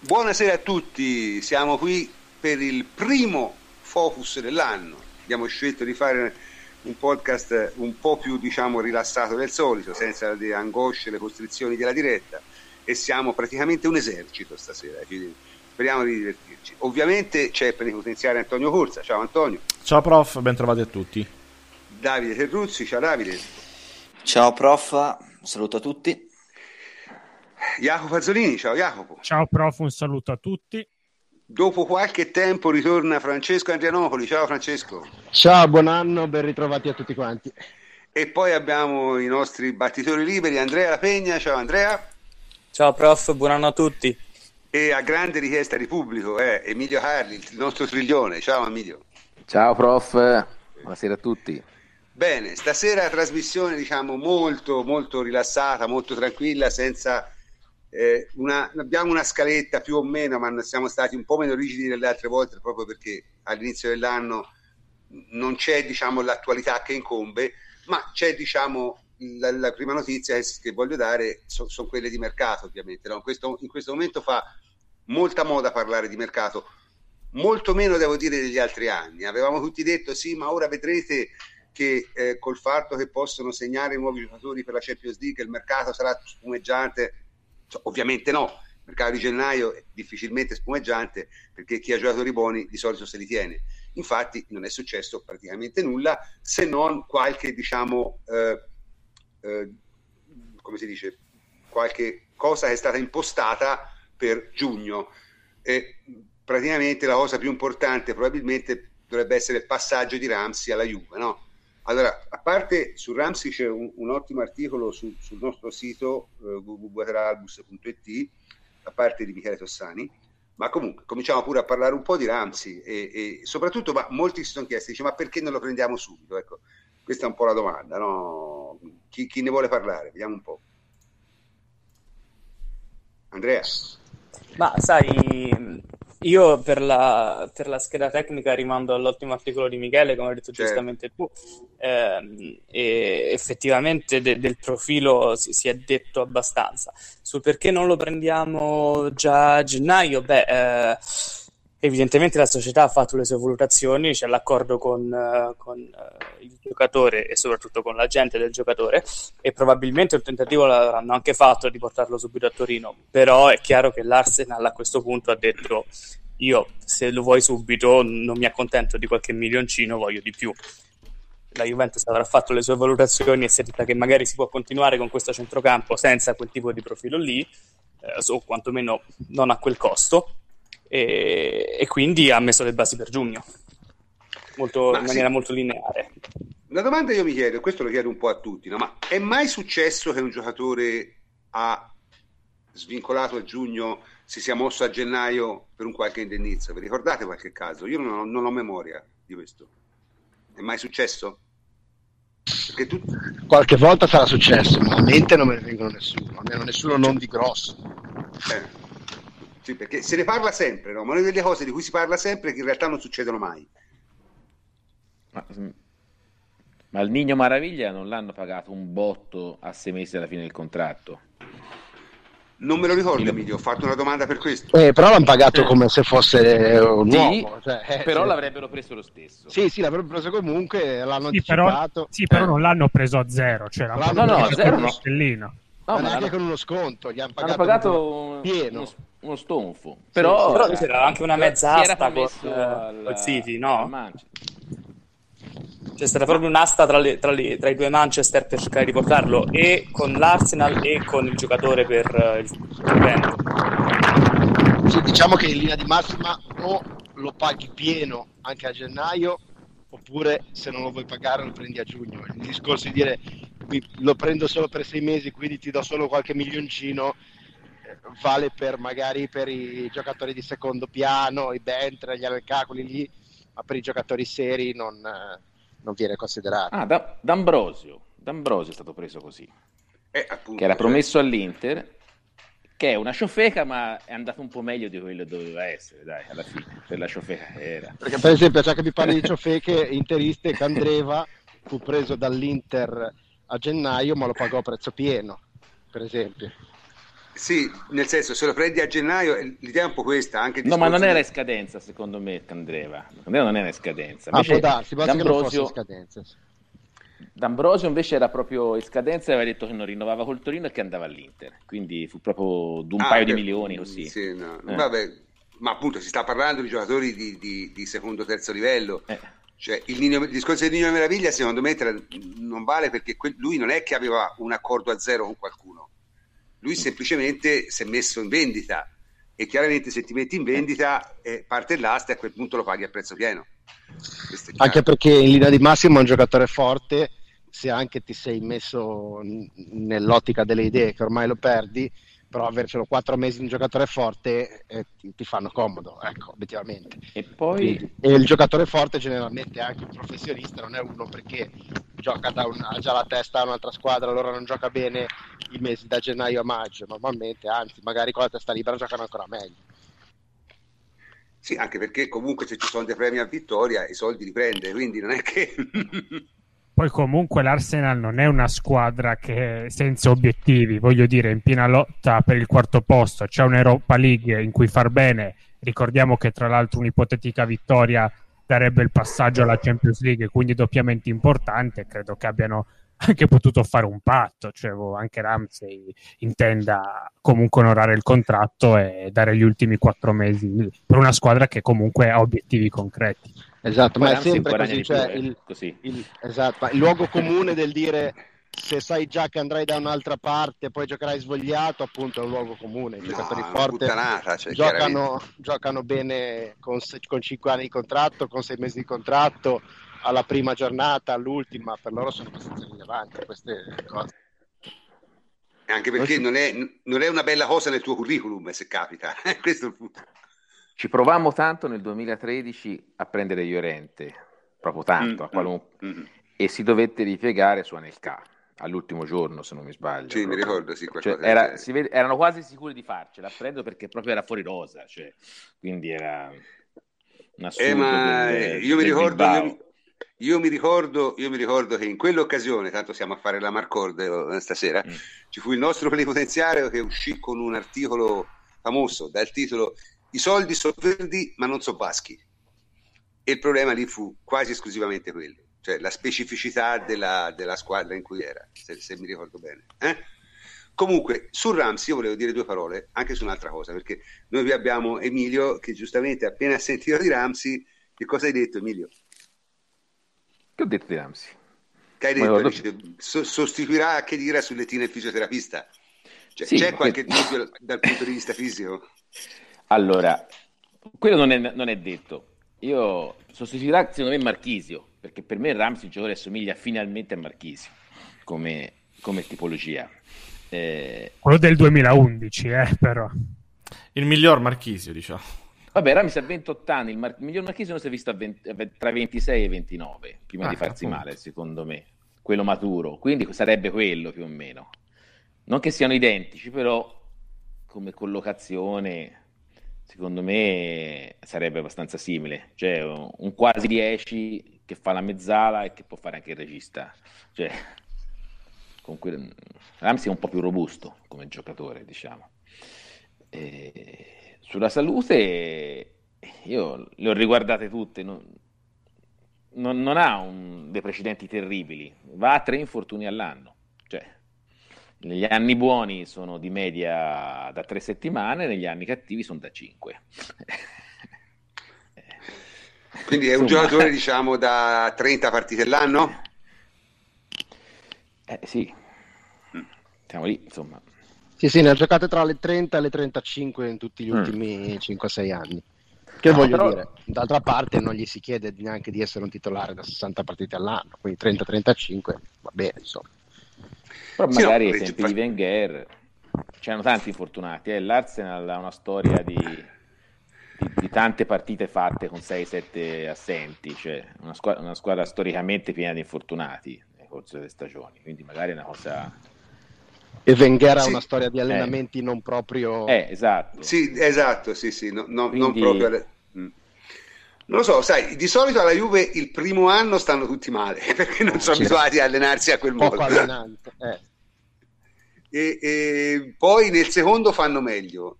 Buonasera a tutti, siamo qui per il primo focus dell'anno. Abbiamo scelto di fare un podcast un po' più diciamo rilassato del solito, senza le angosce, le costrizioni della diretta e siamo praticamente un esercito stasera. Speriamo di divertirci. Ovviamente c'è plenipotenziario Antonio Corsa. Ciao Antonio. Ciao prof, ben trovati a tutti. Davide Terruzzi, ciao Davide. Ciao prof, saluto a tutti. Jacopo Azzolini, ciao Jacopo. Ciao prof, un saluto a tutti. Dopo qualche tempo ritorna Francesco Andrianopoli, ciao Francesco. Ciao, buon anno, ben ritrovati a tutti quanti. E poi abbiamo i nostri battitori liberi, Andrea La Pegna, ciao Andrea. Ciao prof, buon anno a tutti. E a grande richiesta di pubblico, eh, Emilio Carli, il nostro triglione, ciao Emilio. Ciao prof, buonasera a tutti. Bene, stasera trasmissione diciamo molto molto rilassata, molto tranquilla, senza eh, una, abbiamo una scaletta più o meno, ma siamo stati un po' meno rigidi delle altre volte proprio perché all'inizio dell'anno non c'è diciamo, l'attualità che incombe, ma c'è diciamo, la, la, prima notizia che voglio dare so, sono quelle di mercato ovviamente. No? In, questo, in questo momento fa molta moda parlare di mercato, molto meno devo dire degli altri anni. Avevamo tutti detto sì, ma ora vedrete che eh, col fatto che possono segnare nuovi giocatori per la Champions League il mercato sarà spumeggiante cioè, ovviamente no, il mercato di gennaio è difficilmente spumeggiante perché chi ha giocatori buoni di solito se li tiene. Infatti non è successo praticamente nulla se non qualche, diciamo, eh, eh, come si dice, qualche cosa che è stata impostata per giugno. E praticamente la cosa più importante probabilmente dovrebbe essere il passaggio di Ramsey alla Juve, no? Allora, a parte su Ramsey c'è un, un ottimo articolo su, sul nostro sito eh, www.albus.it da parte di Michele Tossani, ma comunque cominciamo pure a parlare un po' di Ramsey e, e soprattutto ma molti si sono chiesti, dice, ma perché non lo prendiamo subito? Ecco, questa è un po' la domanda, no? chi, chi ne vuole parlare? Vediamo un po'. Andrea? Ma sai, io per la, per la, scheda tecnica rimando all'ottimo articolo di Michele, come hai detto certo. giustamente tu, eh, e effettivamente de, del profilo si, si, è detto abbastanza. Sul perché non lo prendiamo già a gennaio, beh, eh, Evidentemente la società ha fatto le sue valutazioni, c'è l'accordo con, uh, con uh, il giocatore e soprattutto con l'agente del giocatore e probabilmente un tentativo l'avranno anche fatto di portarlo subito a Torino, però è chiaro che l'Arsenal a questo punto ha detto io se lo vuoi subito non mi accontento di qualche milioncino, voglio di più. La Juventus avrà fatto le sue valutazioni e si è detta che magari si può continuare con questo centrocampo senza quel tipo di profilo lì, eh, o quantomeno non a quel costo e, e quindi ha messo le basi per giugno molto, in maniera sì. molto lineare. Una domanda io mi chiedo, e questo lo chiedo un po' a tutti, no? ma è mai successo che un giocatore ha svincolato a giugno, si sia mosso a gennaio per un qualche indennizzo? Vi ricordate qualche caso? Io non ho, non ho memoria di questo. È mai successo? Tu... Qualche volta sarà successo, ma a mente non me ne vengono nessuno, almeno nessuno non di grosso. Eh. Sì, perché se ne parla sempre, no? ma una delle cose di cui si parla sempre che in realtà non succedono mai. Ma, ma il Nino Maraviglia non l'hanno pagato un botto a sei mesi alla fine del contratto? Non me lo ricordo, Emilio, ho fatto una domanda per questo. Eh, però l'hanno pagato come se fosse un sì, uomo. Cioè, eh, però sì. l'avrebbero preso lo stesso. Sì, sì, l'avrebbero preso comunque, l'hanno sì. Però, sì, però eh. non l'hanno preso a zero, cioè l'hanno no, no, a zero no. stellino. No, ma hanno... con uno sconto, gli hanno pagato, hanno pagato pieno. Uno, uno stonfo. Però, sì, però c'era anche una mezza asta con il City, no? C'è stata proprio un'asta tra, le, tra, le, tra, i due Manchester per cercare di portarlo e con l'Arsenal e con il giocatore per uh, il Trento. Sì, diciamo che in linea di massima o lo paghi pieno anche a gennaio oppure se non lo vuoi pagare lo prendi a giugno. Il discorso di dire lo prendo solo per sei mesi, quindi ti do solo qualche milioncino, eh, vale per magari per i giocatori di secondo piano, i Bentre, gli Alcacoli lì, ma per i giocatori seri non, eh, non viene considerato. Ah, da, D'Ambrosio. D'Ambrosio è stato preso così. Eh, appunto, che era cioè promesso all'Inter che è una ciofeca ma è andato un po' meglio di quello che doveva essere dai alla fine per la ciofeca che era perché per esempio già che mi parli di ciofeche interiste Candreva fu preso dall'Inter a gennaio ma lo pagò a prezzo pieno per esempio Sì, nel senso, se lo prendi a gennaio, l'idea è un po' questa. Anche no, ma non era in scadenza, secondo me, Candreva. Candreva non era in scadenza. Invece, ah, può darsi, D'Ambrosio, in scadenza. D'Ambrosio invece era proprio in scadenza e aveva detto che non rinnovava col Torino e che andava all'Inter. Quindi fu proprio un ah, paio beh, di milioni così. Sì, no. eh. Vabbè, ma appunto si sta parlando di giocatori di, di, di secondo terzo livello. Eh. Cioè, il, Nino, il, discorso di Nino Meraviglia secondo me non vale perché que- lui non è che aveva un accordo a zero con qualcuno, lui semplicemente si è messo in vendita e chiaramente se ti metti in vendita eh, parte l'asta e a quel punto lo paghi a prezzo pieno. Anche perché in linea di massimo è un giocatore forte, se anche ti sei messo nell'ottica delle idee che ormai lo perdi, però avercelo quattro mesi un giocatore forte eh, ti, ti, fanno comodo, ecco, obiettivamente. E poi... E, e, il giocatore forte generalmente anche un professionista non è uno perché gioca da un, ha già la testa a un'altra squadra, allora non gioca bene i mesi da gennaio a maggio, normalmente, anzi, magari con la testa libera giocano ancora meglio. Sì, anche perché comunque se ci sono dei premi a vittoria i soldi li prende, quindi non è che... Poi comunque l'Arsenal non è una squadra che senza obiettivi, voglio dire, in piena lotta per il quarto posto, c'è un'Europa League in cui far bene, ricordiamo che tra l'altro un'ipotetica vittoria darebbe il passaggio alla Champions League, quindi doppiamente importante, credo che abbiano anche potuto fare un patto, cioè boh, anche Ramsey intenda comunque onorare il contratto e dare gli ultimi quattro mesi per una squadra che comunque ha obiettivi concreti. Esatto, ma è sempre così, cioè il, così. Il, esatto, il luogo comune del dire se sai già che andrai da un'altra parte poi giocherai svogliato, appunto è un luogo comune. I no, giocatori forti cioè, giocano, giocano, bene con, con 5 anni di contratto, con 6 mesi di contratto, alla prima giornata, all'ultima, per loro sono abbastanza rilevanti queste cose. Anche perché non è, non è una bella cosa nel tuo curriculum, se capita. Questo è il punto. Ci provammo tanto nel 2013 a prendere Llorente, proprio tanto, mm, qualun... mm, mm. e si dovette ripiegare su Anelka all'ultimo giorno, se non mi sbaglio. Sì, mi ricordo, sì, cioè, era, vede, erano quasi sicuri di farcela, prendo perché proprio era fuori rosa, cioè, quindi era un assurdo. Eh, ma del, io, mi ricordo, io, io, mi ricordo, io, mi ricordo, che in quell'occasione, tanto siamo a fare la Marcord eh, stasera, mm. ci fu il nostro plenipotenziario che uscì con un articolo famoso dal titolo i soldi sono verdi ma non sono baschi. E il problema lì fu quasi esclusivamente quello, cioè la specificità della, della squadra in cui era, se, se mi ricordo bene. Eh? Comunque, su Ramsey io volevo dire due parole anche su un'altra cosa, perché noi qui abbiamo Emilio che giustamente appena sentito di Ramsey, che cosa hai detto Emilio? Che ho detto di Ramsey? Che hai detto? Dice, so, sostituirà che dire sulle tine il fisioterapista? Cioè, sì, c'è qualche che... dubbio dal punto di vista fisico? Allora, quello non è, non è detto. Io sostituirà secondo me Marchisio, perché per me Ramsey il giocatore assomiglia finalmente a Marchisio come, come tipologia. Eh... Quello del 2011, eh, però. Il miglior Marchisio, diciamo. Vabbè, Ramsey ha 28 anni, il, mar- il miglior Marchisio non si è visto 20, tra 26 e 29, prima ah, di farsi appunto. male, secondo me. Quello maturo, quindi sarebbe quello più o meno. Non che siano identici, però come collocazione secondo me sarebbe abbastanza simile, cioè un quasi 10 che fa la mezzala e che può fare anche il regista. Cioè, comunque, Ramsey è un po' più robusto come giocatore, diciamo. E sulla salute, io le ho riguardate tutte, non, non, non ha un, dei precedenti terribili, va a tre infortuni all'anno. Negli anni buoni sono di media da tre settimane, negli anni cattivi sono da cinque. Quindi è un Insomma, giocatore, diciamo, da 30 partite all'anno? Eh sì, siamo lì, insomma. Sì, sì, ne ha giocate tra le 30 e le 35 in tutti gli mm. ultimi 5-6 anni. Che no, voglio però... dire, d'altra parte non gli si chiede neanche di essere un titolare da 60 partite all'anno, quindi 30-35 va bene, insomma. Però sì, magari no, ai tempi di Wenger c'erano tanti infortunati. Eh. L'Arsenal ha una storia di, di, di tante partite fatte con 6-7 assenti, cioè una squadra, una squadra, storicamente piena di infortunati nel corso delle stagioni. Quindi magari è una cosa. E Wenger ha sì. una storia di allenamenti eh. non proprio. Eh, esatto. Sì, esatto, sì, sì, no, no, Quindi... non proprio. Mm. Non lo so, sai, di solito alla Juve il primo anno stanno tutti male perché non sono sì. abituati a allenarsi a quel modo. Poco allenante, eh. e, e poi nel secondo fanno meglio.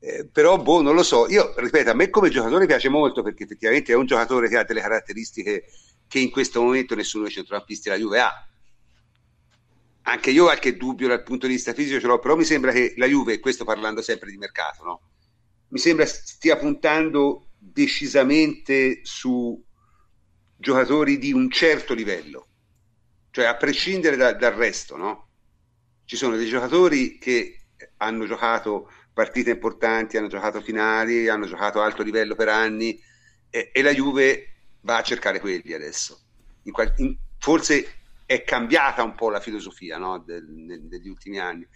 Eh, però boh, non lo so. Io ripeto, a me come giocatore piace molto perché effettivamente è un giocatore che ha delle caratteristiche che in questo momento nessuno dei centrocampisti della Juve ha. Anche io qualche dubbio dal punto di vista fisico ce l'ho, però mi sembra che la Juve, questo parlando sempre di mercato, no? mi sembra stia puntando decisamente su giocatori di un certo livello, cioè a prescindere da, dal resto, no? Ci sono dei giocatori che hanno giocato partite importanti, hanno giocato finali, hanno giocato alto livello per anni e, e la Juve va a cercare quelli adesso. In qual- in, forse è cambiata un po' la filosofia no? Del, nel, degli ultimi anni.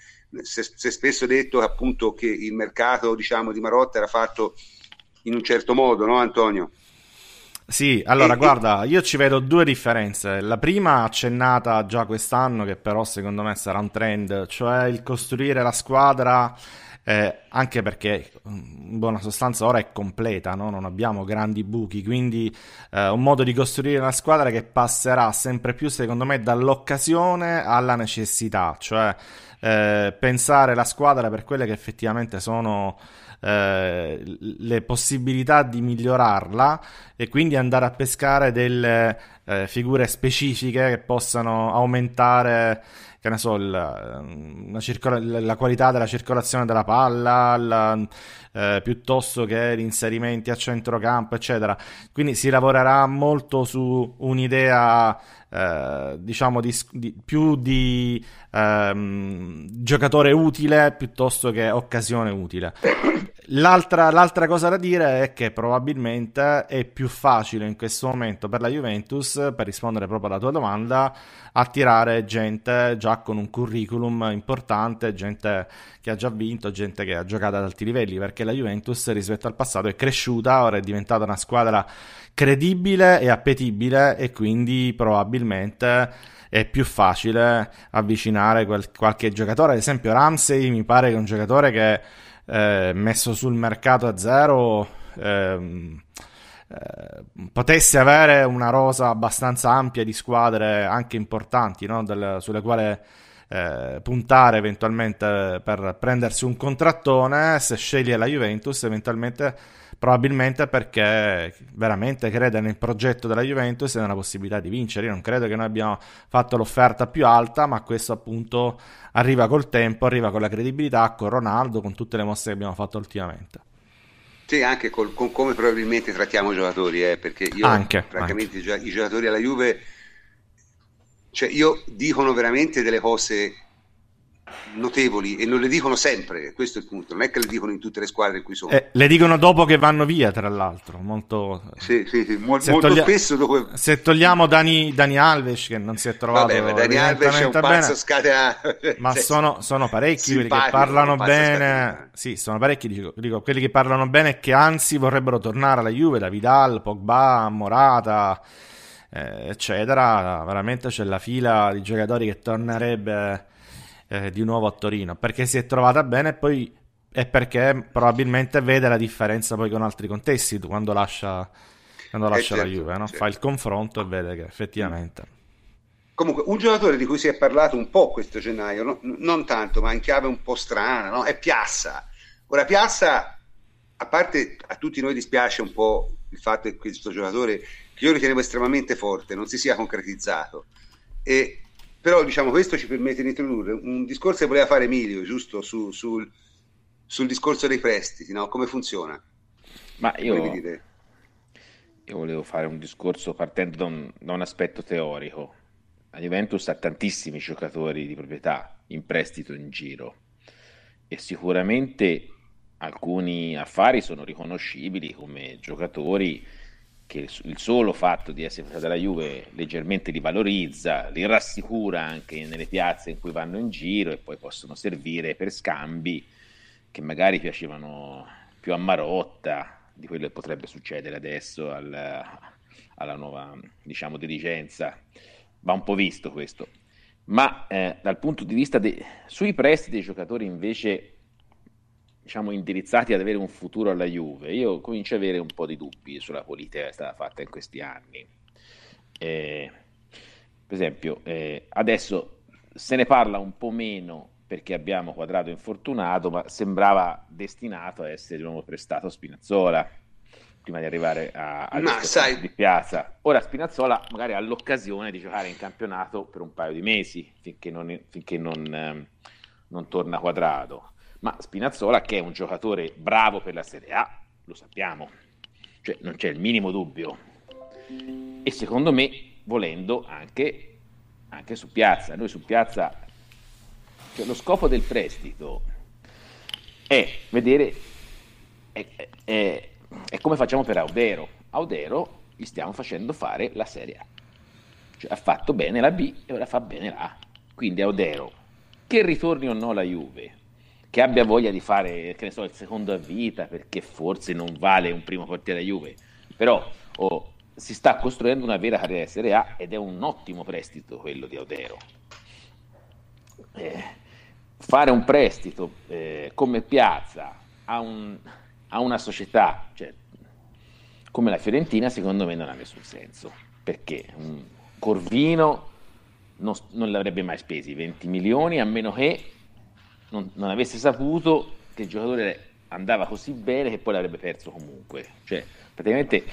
Si è spesso detto appunto che il mercato diciamo, di Marotta era fatto in un certo modo, no Antonio? Sì, allora e, guarda, io ci vedo due differenze. La prima accennata già quest'anno, che però secondo me sarà un trend, cioè il costruire la squadra eh, anche perché in buona sostanza ora è completa, no? non abbiamo grandi buchi, quindi eh, un modo di costruire una squadra che passerà sempre più, secondo me, dall'occasione alla necessità, cioè eh, pensare la squadra per quelle che effettivamente sono eh, le possibilità di migliorarla e quindi andare a pescare delle eh, figure specifiche che possano aumentare che ne so, il, circola- la qualità della circolazione della palla, la, eh, piuttosto che gli inserimenti a centrocampo, eccetera. Quindi si lavorerà molto su un'idea, eh, diciamo, di, di, più di ehm, giocatore utile piuttosto che occasione utile. L'altra, l'altra, cosa da dire è che probabilmente è più facile in questo momento per la Juventus, per rispondere proprio alla tua domanda, attirare gente già con un curriculum importante, gente che ha già vinto, gente che ha giocato ad alti livelli, perché la Juventus rispetto al passato è cresciuta, ora è diventata una squadra credibile e appetibile e quindi probabilmente è più facile avvicinare quel, qualche giocatore. Ad esempio Ramsey mi pare che è un giocatore che eh, messo sul mercato a zero ehm, eh, potesse avere una rosa abbastanza ampia di squadre anche importanti no? Del, sulle quali eh, puntare eventualmente per prendersi un contrattone se sceglie la Juventus eventualmente probabilmente perché veramente crede nel progetto della Juventus e nella possibilità di vincere. Io non credo che noi abbiamo fatto l'offerta più alta, ma questo appunto arriva col tempo, arriva con la credibilità, con Ronaldo, con tutte le mosse che abbiamo fatto ultimamente. Sì, anche col, con come probabilmente trattiamo i giocatori, eh, perché io anche, francamente anche. i giocatori alla Juve, cioè io dicono veramente delle cose notevoli e non le dicono sempre, questo è il punto, non è che le dicono in tutte le squadre in cui sono. Eh, le dicono dopo che vanno via, tra l'altro, molto, sì, sì, sì, Mol, molto toglia... spesso dopo... Se togliamo Dani, Dani, Alves che non si è trovato Vabbè, Dani Alves è un pazzo scatenato. Ma cioè, sono, sono, parecchi quelli che parlano bene, sì, sono parecchi, dico, dico, quelli che parlano bene e che anzi vorrebbero tornare alla Juve, da Vidal, Pogba, Morata... Eh, eccetera, veramente c'è la fila di giocatori che tornerebbe eh, di nuovo a Torino perché si è trovata bene e poi è perché probabilmente vede la differenza poi con altri contesti quando lascia, quando eh, lascia certo, la Juve, no? certo. fa il confronto e vede che effettivamente. Comunque, un giocatore di cui si è parlato un po' questo gennaio, no? non tanto, ma in chiave un po' strana, no? è Piazza. Ora, Piazza, a parte a tutti noi dispiace un po' il fatto che questo giocatore, che io ritenevo estremamente forte, non si sia concretizzato. E però diciamo questo ci permette di introdurre un discorso che voleva fare Emilio, giusto, su, sul, sul, discorso dei prestiti, no? come funziona? Ma io, io volevo fare un discorso partendo da un, da un aspetto teorico. La Juventus ha tantissimi giocatori di proprietà in prestito in giro e sicuramente alcuni affari sono riconoscibili come giocatori che il solo fatto di essere stata della Juve leggermente li valorizza, li rassicura anche nelle piazze in cui vanno in giro e poi possono servire per scambi che magari piacevano più a Marotta di quello che potrebbe succedere adesso al, alla nuova diciamo, dirigenza. Va un po' visto questo. Ma eh, dal punto di vista dei, sui prestiti dei giocatori invece diciamo, indirizzati ad avere un futuro alla Juve, io comincio ad avere un po' di dubbi sulla politica che è stata fatta in questi anni. Eh, per esempio, eh, adesso se ne parla un po' meno perché abbiamo quadrato infortunato, ma sembrava destinato a essere di nuovo prestato Spinazzola prima di arrivare a, a sai... di piazza. Ora Spinazzola magari ha l'occasione di giocare in campionato per un paio di mesi finché non, finché non, eh, non torna quadrato. Ma Spinazzola, che è un giocatore bravo per la Serie A, lo sappiamo, cioè non c'è il minimo dubbio. E secondo me, volendo anche, anche su piazza, noi su piazza cioè, lo scopo del prestito è vedere è, è, è come facciamo per Audero. Audero gli stiamo facendo fare la Serie A. Cioè, ha fatto bene la B e ora fa bene la A. Quindi Audero, che ritorni o no la Juve, che abbia voglia di fare, che ne so, il secondo a vita, perché forse non vale un primo portiere a Juve, però oh, si sta costruendo una vera carriera Serie A ed è un ottimo prestito quello di Audero. Eh, fare un prestito eh, come piazza a, un, a una società cioè, come la Fiorentina secondo me non ha nessun senso perché un Corvino non, non l'avrebbe mai spesi 20 milioni a meno che non, non, avesse saputo che il giocatore andava così bene che poi l'avrebbe perso comunque cioè praticamente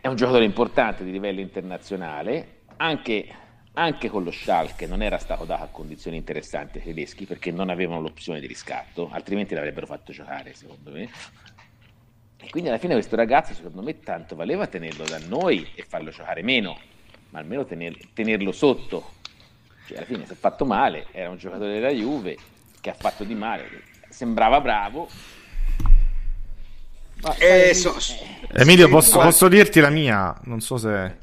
è un giocatore importante di livello internazionale anche anche con lo Schalke non era stato dato a condizioni interessanti ai tedeschi perché non avevano l'opzione di riscatto, altrimenti l'avrebbero fatto giocare, secondo me. E quindi alla fine questo ragazzo, secondo me, tanto valeva tenerlo da noi e farlo giocare meno, ma almeno tener, tenerlo sotto. Cioè, alla fine si è fatto male, era un giocatore della Juve che ha fatto di male, sembrava bravo. Ma, eh, so, eh, Emilio, posso, posso dirti la mia? Non so se...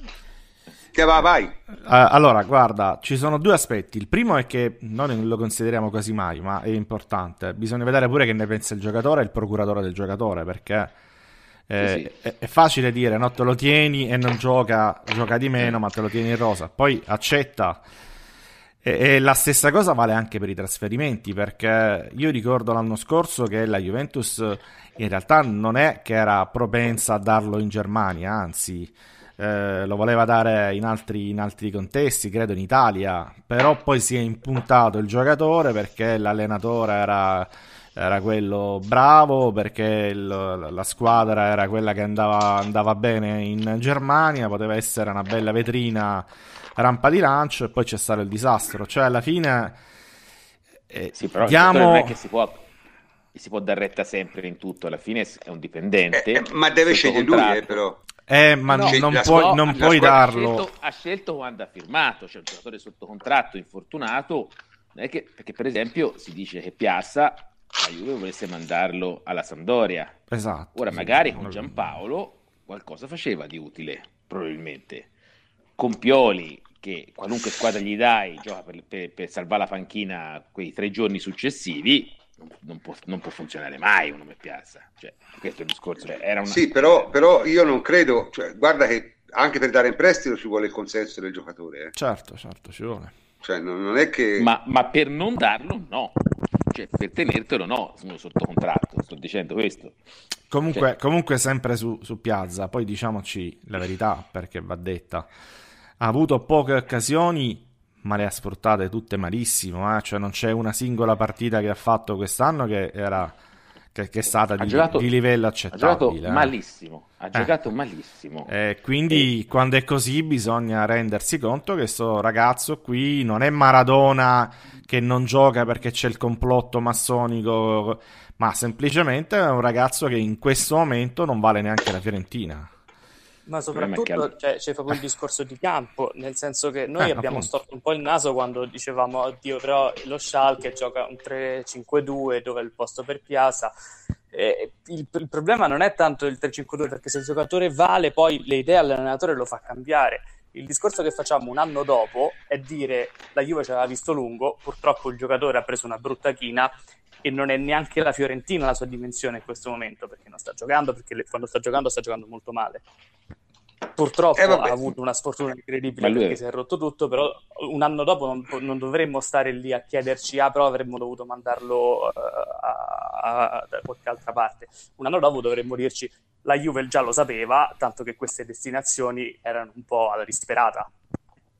Che va, vai. Uh, allora, guarda, ci sono due aspetti. Il primo è che noi non lo consideriamo quasi mai, ma è importante. Bisogna vedere pure che ne pensa il giocatore e il procuratore del giocatore, perché eh, sì, sì. È, è, facile dire no, te lo tieni e non gioca, gioca di meno, ma te lo tieni in rosa. Poi accetta. E, e la stessa cosa vale anche per i trasferimenti, perché io ricordo l'anno scorso che la Juventus in realtà non è che era propensa a darlo in Germania, anzi eh, lo voleva dare in altri, in altri, contesti, credo in Italia, però poi si è impuntato il giocatore perché l'allenatore era, era quello bravo, perché il, la squadra era quella che andava, andava bene in Germania, poteva essere una bella vetrina rampa di lancio e poi c'è stato il disastro, cioè alla fine... Eh, sì, però diamo... non è che si può si può dar retta sempre in tutto, alla fine è un dipendente. Eh, eh, ma deve scegliere lui, eh, però. Eh, ma no, non, puoi, non puoi darlo. Ha scelto, ha scelto, quando ha firmato, cioè un giocatore sotto contratto, infortunato. Che, perché, per esempio, si dice che Piazza la Juve volesse mandarlo alla Sampdoria. Esatto. Ora, magari con Giampaolo qualcosa faceva di utile, probabilmente. Con Pioli, che qualunque squadra gli dai, gioca per, per, per salvare la panchina quei tre giorni successivi non può, non può, funzionare mai un nome piazza. Cioè, questo è il discorso. Cioè, una... Sì, però, però, io non credo, cioè, guarda che anche per dare in prestito ci vuole il consenso del giocatore. Eh. Certo, certo, ci vuole. Cioè, non, non è che... ma, ma, per non darlo, no. Cioè, per tenertelo, no. Sono sotto contratto, sto dicendo questo. Comunque, cioè... comunque sempre su, su Piazza, poi diciamoci la verità, perché va detta. Ha avuto poche occasioni ma le ha sfruttate tutte malissimo, eh? cioè non c'è una singola partita che ha fatto quest'anno che, era, che, che è stata di, giocato, di, livello accettabile. Ha giocato eh? malissimo, ha giocato eh. malissimo. Eh, quindi e... quando è così bisogna rendersi conto che questo ragazzo qui non è Maradona che non gioca perché c'è il complotto massonico, ma semplicemente è un ragazzo che in questo momento non vale neanche la Fiorentina. Ma soprattutto cioè, c'è proprio il discorso di campo, nel senso che noi eh, abbiamo appunto. storto un po' il naso quando dicevamo, oddio, però lo Schalke gioca un 3-5-2 dove è il posto per Piazza. Eh, il, il, problema non è tanto il 3-5-2 perché se il giocatore vale poi le idee all'allenatore lo fa cambiare. Il discorso che facciamo un anno dopo è dire la Juve ci aveva visto lungo, purtroppo il giocatore ha preso una brutta china e non è neanche la Fiorentina la sua dimensione in questo momento perché non sta giocando, perché quando sta giocando sta giocando molto male. Purtroppo eh, ha avuto una sfortuna incredibile lui... perché si è rotto tutto, però un anno dopo non, non, dovremmo stare lì a chiederci, ah però avremmo dovuto mandarlo uh, a, a, da qualche altra parte. Un anno dopo dovremmo dirci, la Juve già lo sapeva, tanto che queste destinazioni erano un po' alla disperata.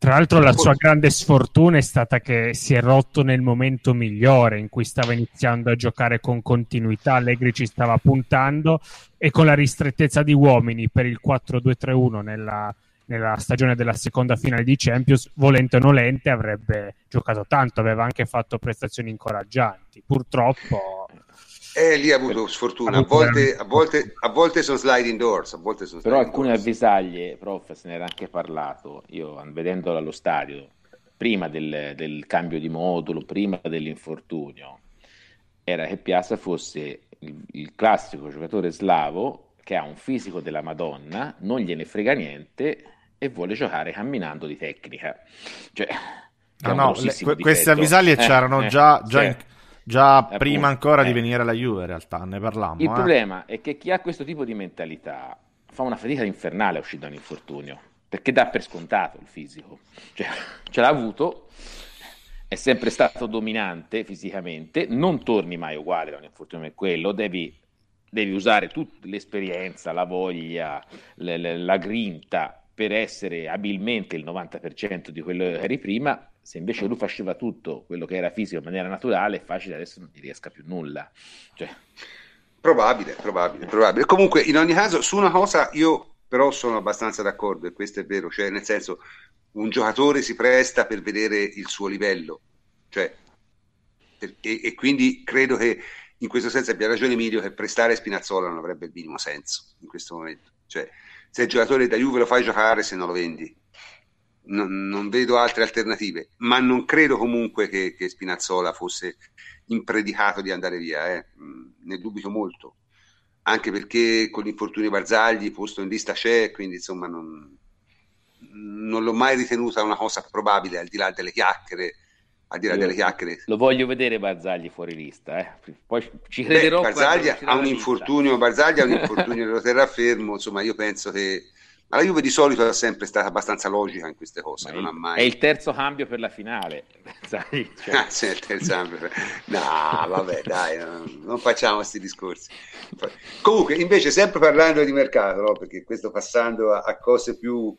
Tra l'altro la sua grande sfortuna è stata che si è rotto nel momento migliore in cui stava iniziando a giocare con continuità, Allegri ci stava puntando e con la ristrettezza di uomini per il 4-2-3-1 nella, nella stagione della seconda finale di Champions, volente o nolente avrebbe giocato tanto, aveva anche fatto prestazioni incoraggianti. Purtroppo eh, lì ha avuto sfortuna, a volte, a, volte, a volte, sono sliding doors. Volte sono Però alcune doors. avvisaglie, prof, se ne era anche parlato, io vedendolo allo stadio, prima del, del cambio di modulo, prima dell'infortunio, era che Piazza fosse il, il, classico giocatore slavo che ha un fisico della Madonna, non gliene frega niente e vuole giocare camminando di tecnica. Cioè, no, no, le, queste avvisaglie eh, c'erano eh, già, già sì. in Già appunto, prima ancora eh. di venire alla Juve, in realtà, ne parlammo. Il eh. problema è che chi ha questo tipo di mentalità fa una fatica infernale a uscire da un infortunio, perché dà per scontato il fisico. Cioè, ce l'ha avuto, è sempre stato dominante fisicamente, non torni mai uguale da un infortunio come quello, devi, devi usare tutta l'esperienza, la voglia, le, le, la grinta per essere abilmente il 90% di quello che eri prima se invece lui faceva tutto quello che era fisico in maniera naturale, è facile adesso non gli riesca più nulla. Cioè... Probabile, probabile, probabile. Comunque, in ogni caso, su una cosa io però sono abbastanza d'accordo, e questo è vero, cioè nel senso, un giocatore si presta per vedere il suo livello, cioè, e, e quindi credo che in questo senso abbia ragione Emilio che prestare Spinazzola non avrebbe il minimo senso in questo momento. Cioè, se il giocatore da Juve lo fai giocare, se non lo vendi, non, non, vedo altre alternative, ma non credo comunque che, che Spinazzola fosse impredicato di andare via, eh. Mm, ne dubito molto, anche perché con l'infortunio Barzagli posto in lista c'è, quindi insomma non, non l'ho mai ritenuta una cosa probabile al di là delle chiacchiere. Al di là delle chiacchiere. Lo voglio vedere Barzagli fuori lista, eh. poi ci crederò. Beh, Barzagli ha un infortunio, Barzagli ha un infortunio, lo terrà fermo, insomma io penso che ma la Juve di solito è sempre stata abbastanza logica in queste cose. Non il, ha mai... È il terzo cambio per la finale. Sai, cioè... ah, sì, il terzo cambio. Per... No, vabbè, dai, non, non facciamo questi discorsi. Comunque, invece, sempre parlando di mercato, no? perché questo passando a, a cose più,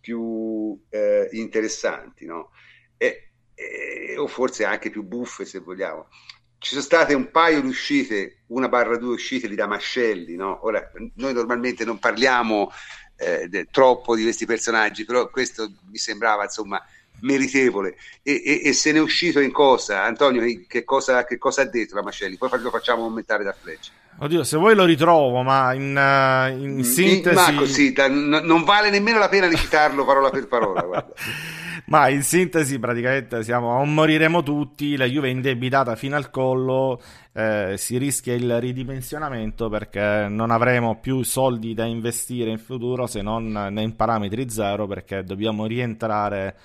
più eh, interessanti, no? e, e, o forse anche più buffe, se vogliamo. Ci sono state un paio di uscite, una barra due uscite di Damascelli, no? Ora, noi normalmente non parliamo eh, de, troppo di questi personaggi, però questo mi sembrava insomma meritevole. E, e, e, se ne è uscito in cosa? Antonio che cosa, che cosa ha detto la Macelli? Poi lo facciamo commentare da Fleccia. Oddio, se vuoi lo ritrovo, ma in, uh, in sintesi... Ma così, da, n- non vale nemmeno la pena di citarlo parola per parola, Ma in sintesi, praticamente siamo a moriremo tutti, la Juve è indebitata fino al collo, eh, si rischia il ridimensionamento perché non avremo più soldi da investire in futuro se non in parametri zero perché dobbiamo rientrare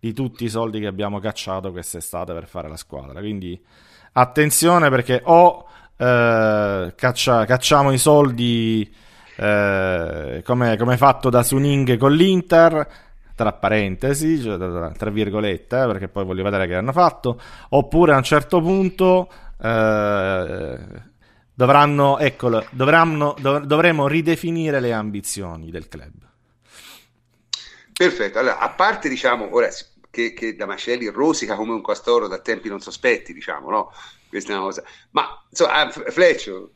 di tutti i soldi che abbiamo cacciato quest'estate per fare la squadra. Quindi attenzione perché o eh, caccia, cacciamo i soldi eh, come, come fatto da Suning con l'Inter tra parentesi, cioè, tra, virgolette, eh, perché poi voglio vedere che hanno fatto, oppure a un certo punto eh, dovranno, eccolo, dovranno, dov- dovremo ridefinire le ambizioni del club. Perfetto, allora, a parte diciamo ora che, che Damascelli rosica come un castoro da tempi non sospetti, diciamo, no? questa è una cosa. Ma insomma, ah, Fleccio,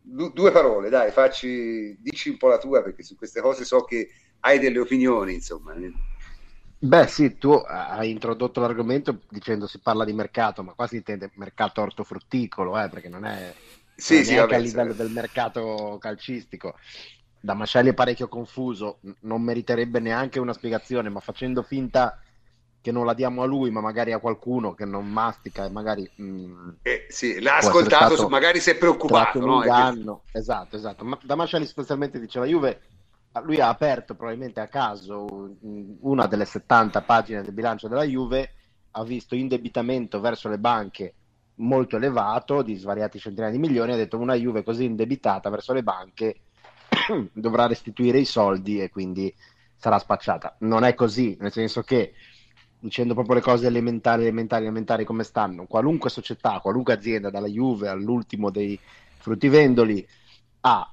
due parole, dai, facci, dici un po' la tua, perché su queste cose so che hai delle opinioni, insomma. Beh, sì, tu hai introdotto l'argomento dicendo si parla di mercato, ma qua si intende mercato ortofrutticolo, eh, perché non è, sì, non sì, vabbè, a livello sì. del mercato calcistico. Da Mascelli è parecchio confuso, non meriterebbe neanche una spiegazione, ma facendo finta che non la diamo a lui, ma magari a qualcuno che non mastica e magari... Mh, mm, eh, sì, l'ha ascoltato, magari si è preoccupato. No? Inganno. Esatto, esatto. Ma Damascelli sostanzialmente diceva Juve, lui ha aperto probabilmente a caso una delle 70 pagine del bilancio della Juve, ha visto indebitamento verso le banche molto elevato, di svariati centinaia di milioni, ha detto una Juve così indebitata verso le banche dovrà restituire i soldi e quindi sarà spacciata. Non è così, nel senso che dicendo proprio le cose elementari, elementari, elementari come stanno. Qualunque società, qualunque azienda, dalla Juve all'ultimo dei fruttivendoli, ha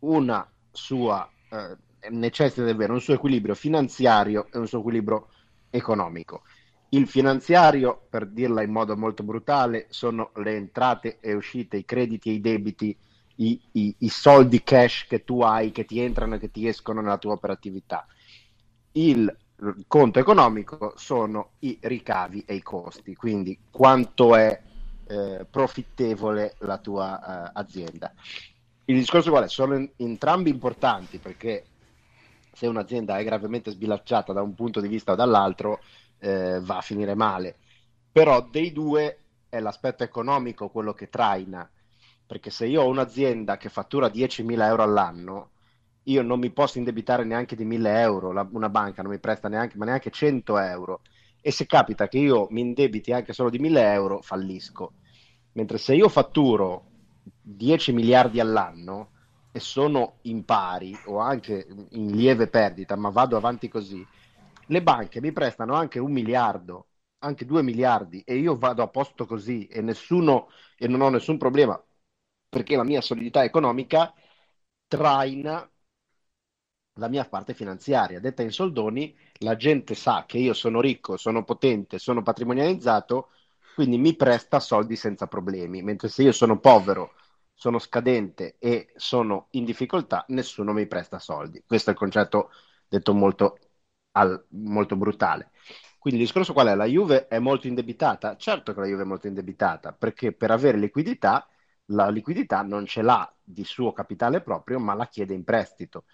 una sua, eh, necessita di avere un suo equilibrio finanziario e un suo equilibrio economico. Il finanziario, per dirla in modo molto brutale, sono le entrate e uscite, i crediti e i debiti, i, i, i soldi cash che tu hai, che ti entrano e che ti escono nella tua operatività. Il conto economico sono i ricavi e i costi, quindi quanto è eh, profittevole la tua eh, azienda. Il discorso qual è? Sono in, entrambi importanti perché se un'azienda è gravemente sbilanciata da un punto di vista o dall'altro eh, va a finire male, però dei due è l'aspetto economico quello che traina, perché se io ho un'azienda che fattura 10.000 euro all'anno, io non mi posso indebitare neanche di 1000 euro, la, una banca non mi presta neanche, ma neanche 100 euro. E se capita che io mi indebiti anche solo di 1000 euro, fallisco. Mentre se io fatturo 10 miliardi all'anno e sono in pari o anche in lieve perdita, ma vado avanti così, le banche mi prestano anche un miliardo, anche due miliardi e io vado a posto così e nessuno e non ho nessun problema perché la mia solidità economica traina la mia parte finanziaria. Detta in soldoni, la gente sa che io sono ricco, sono potente, sono patrimonializzato, quindi mi presta soldi senza problemi, mentre se io sono povero, sono scadente e sono in difficoltà, nessuno mi presta soldi. Questo è il concetto detto molto, al, molto brutale. Quindi il discorso qual è? La Juve è molto indebitata? Certo che la Juve è molto indebitata, perché per avere liquidità, la liquidità non ce l'ha di suo capitale proprio, ma la chiede in prestito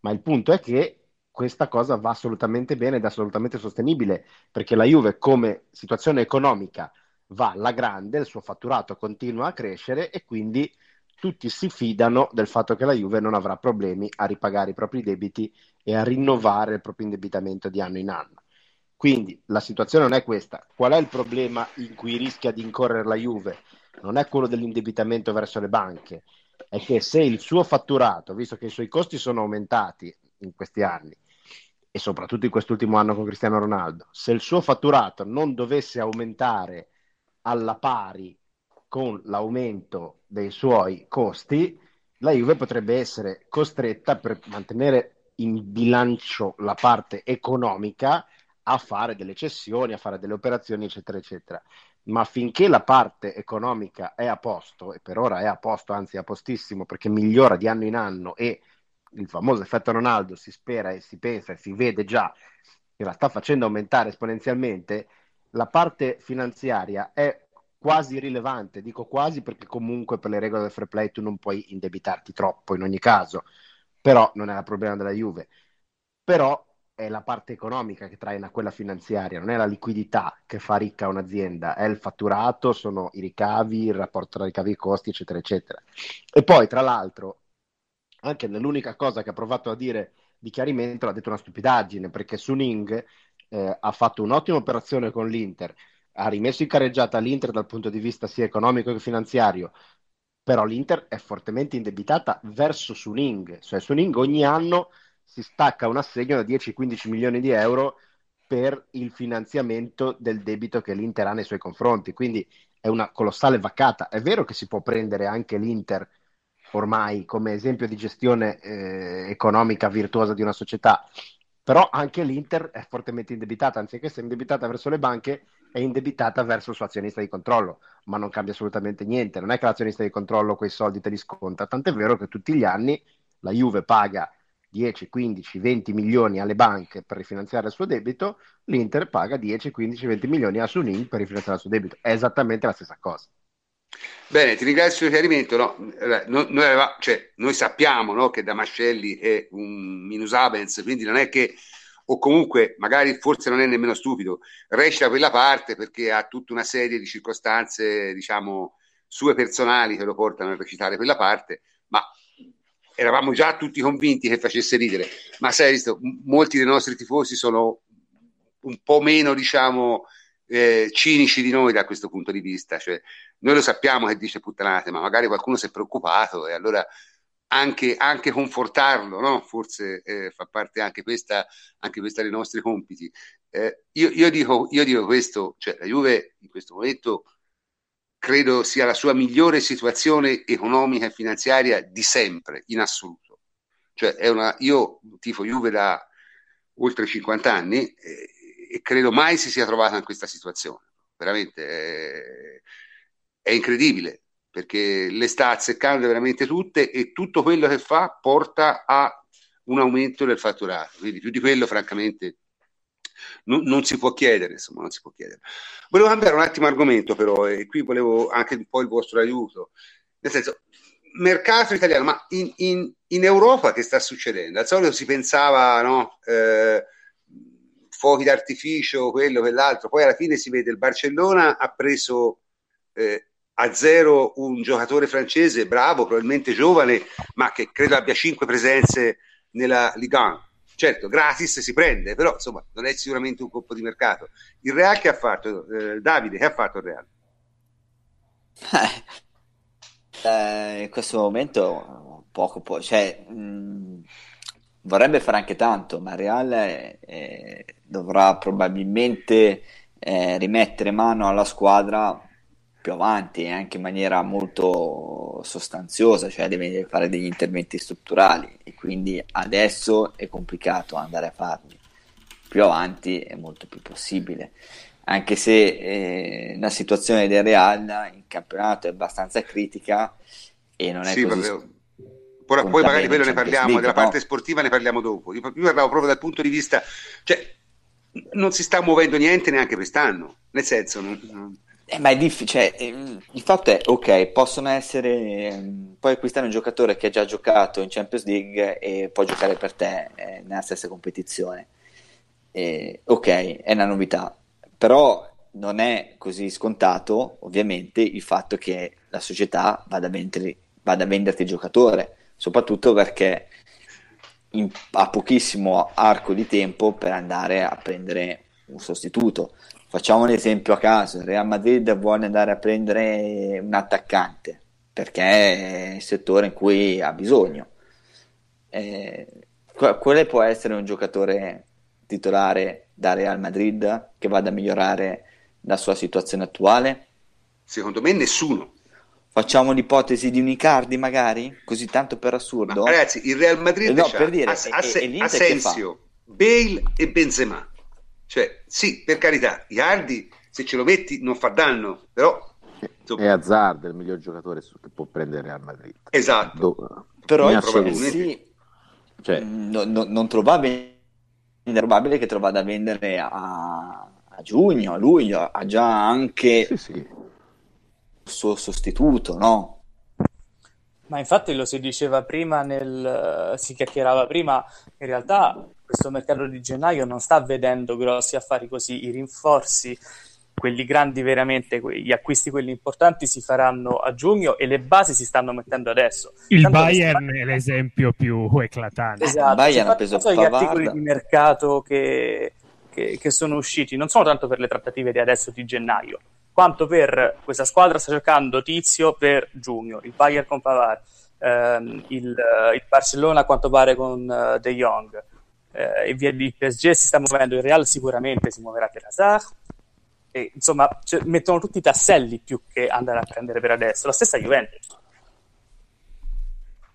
ma il punto è che questa cosa va assolutamente bene ed è assolutamente sostenibile, perché la Juve come situazione economica va alla grande, il suo fatturato continua a crescere e quindi tutti si fidano del fatto che la Juve non avrà problemi a ripagare i propri debiti e a rinnovare il proprio indebitamento di anno in anno. Quindi la situazione non è questa. Qual è il problema in cui rischia di incorrere la Juve? Non è quello dell'indebitamento verso le banche, è che se il suo fatturato, visto che i suoi costi sono aumentati in questi anni, e soprattutto in quest'ultimo anno con Cristiano Ronaldo, se il suo fatturato non dovesse aumentare alla pari con l'aumento dei suoi costi, la Juve potrebbe essere costretta per mantenere in bilancio la parte economica a fare delle cessioni, a fare delle operazioni, eccetera, eccetera. Ma finché la parte economica è a posto, e per ora è a posto, anzi a postissimo, perché migliora di anno in anno e il famoso effetto Ronaldo si spera e si pensa e si vede già che la sta facendo aumentare esponenzialmente, la parte finanziaria è quasi rilevante, dico quasi perché comunque per le regole del free play tu non puoi indebitarti troppo in ogni caso, però non è il problema della Juve. Però è la parte economica che traina quella finanziaria, non è la liquidità che fa ricca un'azienda, è il fatturato, sono i ricavi, il rapporto tra ricavi e costi, eccetera, eccetera. E poi, tra l'altro, anche nell'unica cosa che ha provato a dire di chiarimento, l'ha detto una stupidaggine, perché Suning eh, ha fatto un'ottima operazione con l'Inter, ha rimesso in carreggiata l'Inter dal punto di vista sia economico che finanziario, però l'Inter è fortemente indebitata verso Suning, cioè Suning ogni anno si stacca un assegno da 10-15 milioni di euro per il finanziamento del debito che l'Inter ha nei suoi confronti. Quindi è una colossale vaccata. È vero che si può prendere anche l'Inter ormai come esempio di gestione eh, economica virtuosa di una società, però anche l'Inter è fortemente indebitata, anziché essere indebitata verso le banche, è indebitata verso il suo azionista di controllo, ma non cambia assolutamente niente. Non è che l'azionista di controllo quei soldi te li sconta, tant'è vero che tutti gli anni la Juve paga 10, 15, 20 milioni alle banche per rifinanziare il suo debito, l'Inter paga 10, 15, 20 milioni a Sunin per rifinanziare il suo debito. È esattamente la stessa cosa. Bene, ti ringrazio per il chiarimento. No? Noi, noi, aveva, cioè, noi, sappiamo no, che Damascelli è un minus abens, quindi non è che, o comunque magari forse non è nemmeno stupido, recita quella parte perché ha tutta una serie di circostanze, diciamo, sue personali che lo portano a recitare quella parte, ma eravamo già tutti convinti che facesse ridere, ma sai, visto, molti dei nostri tifosi sono un po' meno, diciamo, eh, cinici di noi da questo punto di vista. Cioè, noi lo sappiamo che dice puttanate, ma magari qualcuno si è preoccupato e allora anche, anche confortarlo, no? forse eh, fa parte anche questa, anche questa dei nostri compiti. Eh, io, io, dico, io dico questo, cioè la Juve in questo momento credo sia la sua migliore situazione economica e finanziaria di sempre, in assoluto. Cioè, è una, io tifo Juve da oltre 50 anni eh, e, credo mai si sia trovata in questa situazione. Veramente è, è incredibile perché le sta azzeccando veramente tutte e tutto quello che fa porta a un aumento del fatturato. Quindi più di quello, francamente, non, non, si può chiedere, insomma, non si può chiedere. Volevo cambiare un attimo argomento, però, e qui volevo anche un po' il vostro aiuto. Nel senso, mercato italiano, ma in, in, in Europa che sta succedendo? Al solito si pensava, no? Eh, fuochi d'artificio, quello, quell'altro, poi alla fine si vede il Barcellona ha preso eh, a zero un giocatore francese bravo, probabilmente giovane, ma che credo abbia cinque presenze nella Ligue 1 certo gratis si prende, però insomma non è sicuramente un colpo di mercato. Il Real che ha fatto, eh, Davide, che ha fatto il Real? Eh, in questo momento poco, po- cioè, mh, vorrebbe fare anche tanto, ma il Real eh, dovrà probabilmente eh, rimettere mano alla squadra più avanti e anche in maniera molto sostanziosa, cioè deve fare degli interventi strutturali e quindi adesso è complicato andare a farli. Più avanti è molto più possibile, anche se eh, la situazione del Real in campionato è abbastanza critica e non è sì, così. Poi, poi magari quello ne parliamo, League, della no? parte sportiva ne parliamo dopo. Io, io parlavo proprio dal punto di vista, cioè non si sta muovendo niente neanche quest'anno, nel senso non, non eh, ma è difficile, cioè, ehm, il fatto è, ok, possono essere, ehm, puoi acquistare un giocatore che ha già giocato in Champions League e può giocare per te eh, nella stessa competizione. Eh, ok, è una novità, però non è così scontato, ovviamente, il fatto che la società vada a, vendere, vada a venderti il giocatore, soprattutto perché ha pochissimo arco di tempo per andare a prendere un sostituto Facciamo un esempio a caso, il Real Madrid vuole andare a prendere un attaccante perché è il settore in cui ha bisogno. Eh, quale può essere un giocatore titolare da Real Madrid che vada a migliorare la sua situazione attuale? Secondo me nessuno. Facciamo l'ipotesi di un Icardi magari? Così tanto per assurdo? Ma ragazzi, il Real Madrid eh no, per dire, As- As- Asensio, Bale e Benzema. Cioè, sì, per carità, Iardi, se ce lo metti, non fa danno, però... Insomma... È Azzard il miglior giocatore che può prendere Real Madrid. Esatto. Do... Però in sì, cioè... no, no, non trovabile è probabile che trova da vendere a, a, giugno, a luglio, ha già anche sì, sì. il suo sostituto, no? Ma infatti lo si diceva prima, nel, si chiacchierava prima, in realtà questo mercato di gennaio non sta vedendo grossi affari così, i rinforzi, quelli grandi veramente, gli acquisti quelli importanti si faranno a giugno e le basi si stanno mettendo adesso. Il Tanto Bayern è l'esempio più eclatante. Esatto, il Bayern ha preso gli articoli di mercato che, che, che sono usciti, non sono tanto per le trattative di adesso di gennaio, quanto per questa squadra sta cercando Tizio per giugno, il Bayern con Pavar, ehm, il, il, Barcellona a quanto pare con uh, De Jong, eh, e via di PSG si sta muovendo, il Real sicuramente si muoverà per Hazard, e, insomma cioè, mettono tutti i tasselli più che andare a prendere per adesso, la stessa Juventus.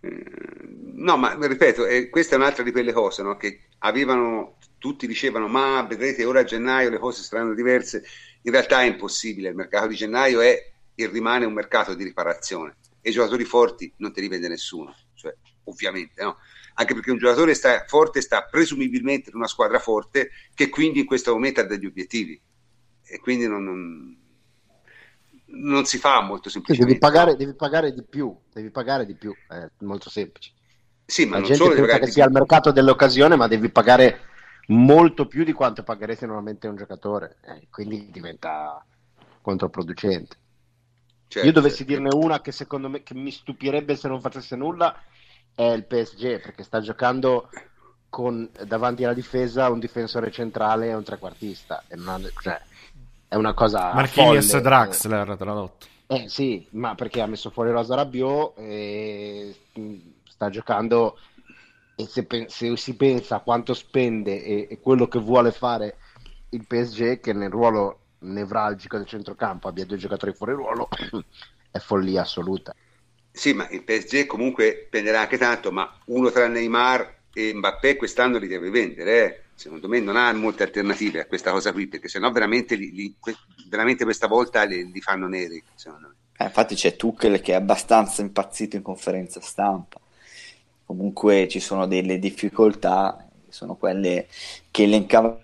Mm, no, ma ripeto, eh, questa è un'altra di quelle cose no? che avevano, tutti dicevano, ma vedrete ora a gennaio le cose saranno diverse. In realtà è impossibile, il mercato di gennaio è e rimane un mercato di riparazione e i giocatori forti non te li vende nessuno, cioè, ovviamente, no? Anche perché un giocatore sta forte sta presumibilmente in una squadra forte che quindi in questo momento ha degli obiettivi e quindi non, non, non si fa molto semplicemente. Devi pagare, devi pagare, di più, devi pagare di più, è molto semplice. Sì, ma La non gente solo pensa che sia il mercato dell'occasione, ma devi pagare molto più di quanto pagheresti normalmente un giocatore, eh, quindi diventa controproducente. Certo, Io dovessi certo. dirne una che secondo me che mi stupirebbe se non facesse nulla, è il PSG perché sta giocando con davanti alla difesa un difensore centrale e un trequartista. E non, cioè, è una cosa. Marquinhos e Draxler tradotto. Eh sì, ma perché ha messo fuori Rosa Rabiot e sta giocando. E se, se si pensa a quanto spende e, e quello che vuole fare il PSG, che nel ruolo nevralgico del centrocampo abbia due giocatori fuori ruolo, è follia assoluta. Sì, ma il PSG comunque spenderà anche tanto, ma uno tra Neymar e Mbappé quest'anno li deve vendere. Eh. secondo me non ha molte alternative a questa cosa qui, perché sennò veramente, li, li, veramente questa volta li, li fanno neri, eh, infatti c'è Tuchel che è abbastanza impazzito in conferenza stampa. Comunque ci sono delle difficoltà, sono quelle che elencava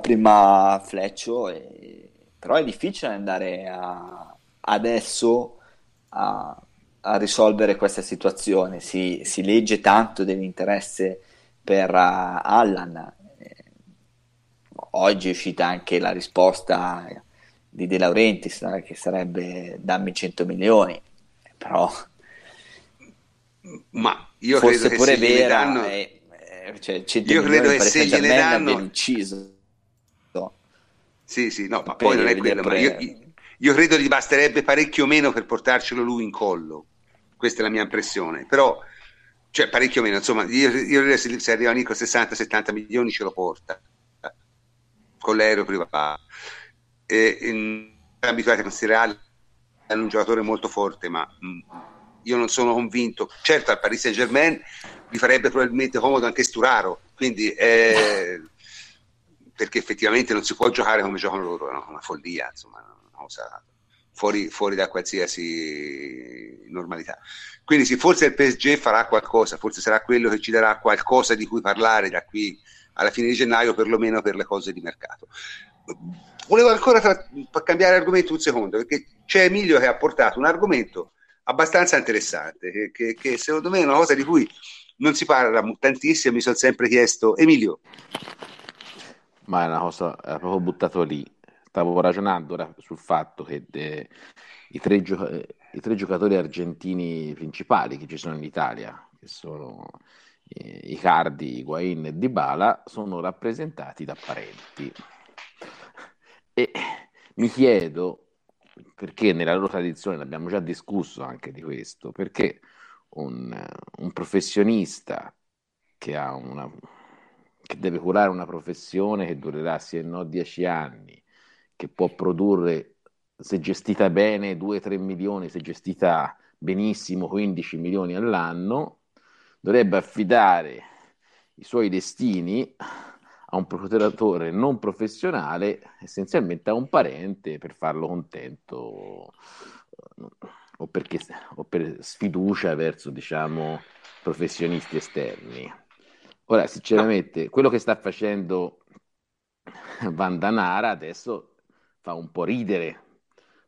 prima Fleccio, e... però è difficile andare a... adesso a a risolvere questa situazione. Si, si legge tanto dell'interesse per uh, Allan. Eh, oggi è uscita anche la risposta di De Laurentiis che sarebbe dammi 100 milioni, però ma io forse credo pure che se vera, danno... eh, cioè, 100 io credo che se gliene danno inciso. Sì, sì, no, ma poi non è quello, ma io, io credo gli basterebbe parecchio meno per portarcelo lui in collo questa è la mia impressione, però cioè parecchio meno, insomma, io, io se, se arriva Nico a 60-70 milioni ce lo porta con l'aereo privato. E, in, abituati a considerare un giocatore molto forte, ma mh, mm, io non sono convinto. Certo, al Paris Saint Germain gli farebbe probabilmente comodo anche Sturaro, quindi eh, perché effettivamente non si può giocare come giocano loro, è no? una follia, insomma, una cosa fuori, fuori da qualsiasi normalità. Quindi sì, forse il PSG farà qualcosa, forse sarà quello che ci darà qualcosa di cui parlare da qui alla fine di gennaio, perlomeno per le cose di mercato. Volevo ancora tra... cambiare argomento un secondo, perché c'è Emilio che ha portato un argomento abbastanza interessante, che, che, che secondo me è una cosa di cui non si parla tantissimo, mi sono sempre chiesto, Emilio. Ma è una cosa, era proprio buttato lì stavo ragionando ora sul fatto che eh, i, tre gio- i, tre giocatori argentini principali che ci sono in Italia, che sono eh, Icardi, Higuain e Dybala, sono rappresentati da parenti. E mi chiedo perché nella loro tradizione, l'abbiamo già discusso anche di questo, perché un, un professionista che, una, che deve curare una professione che durerà sì e no dieci anni, che può produrre, se gestita bene, 2-3 milioni, se gestita benissimo, 15 milioni all'anno, dovrebbe affidare i suoi destini a un procuratore non professionale, essenzialmente a un parente per farlo contento o, perché, o per sfiducia verso, diciamo, professionisti esterni. Ora, sinceramente, quello che sta facendo Vandanara adesso fa un po' ridere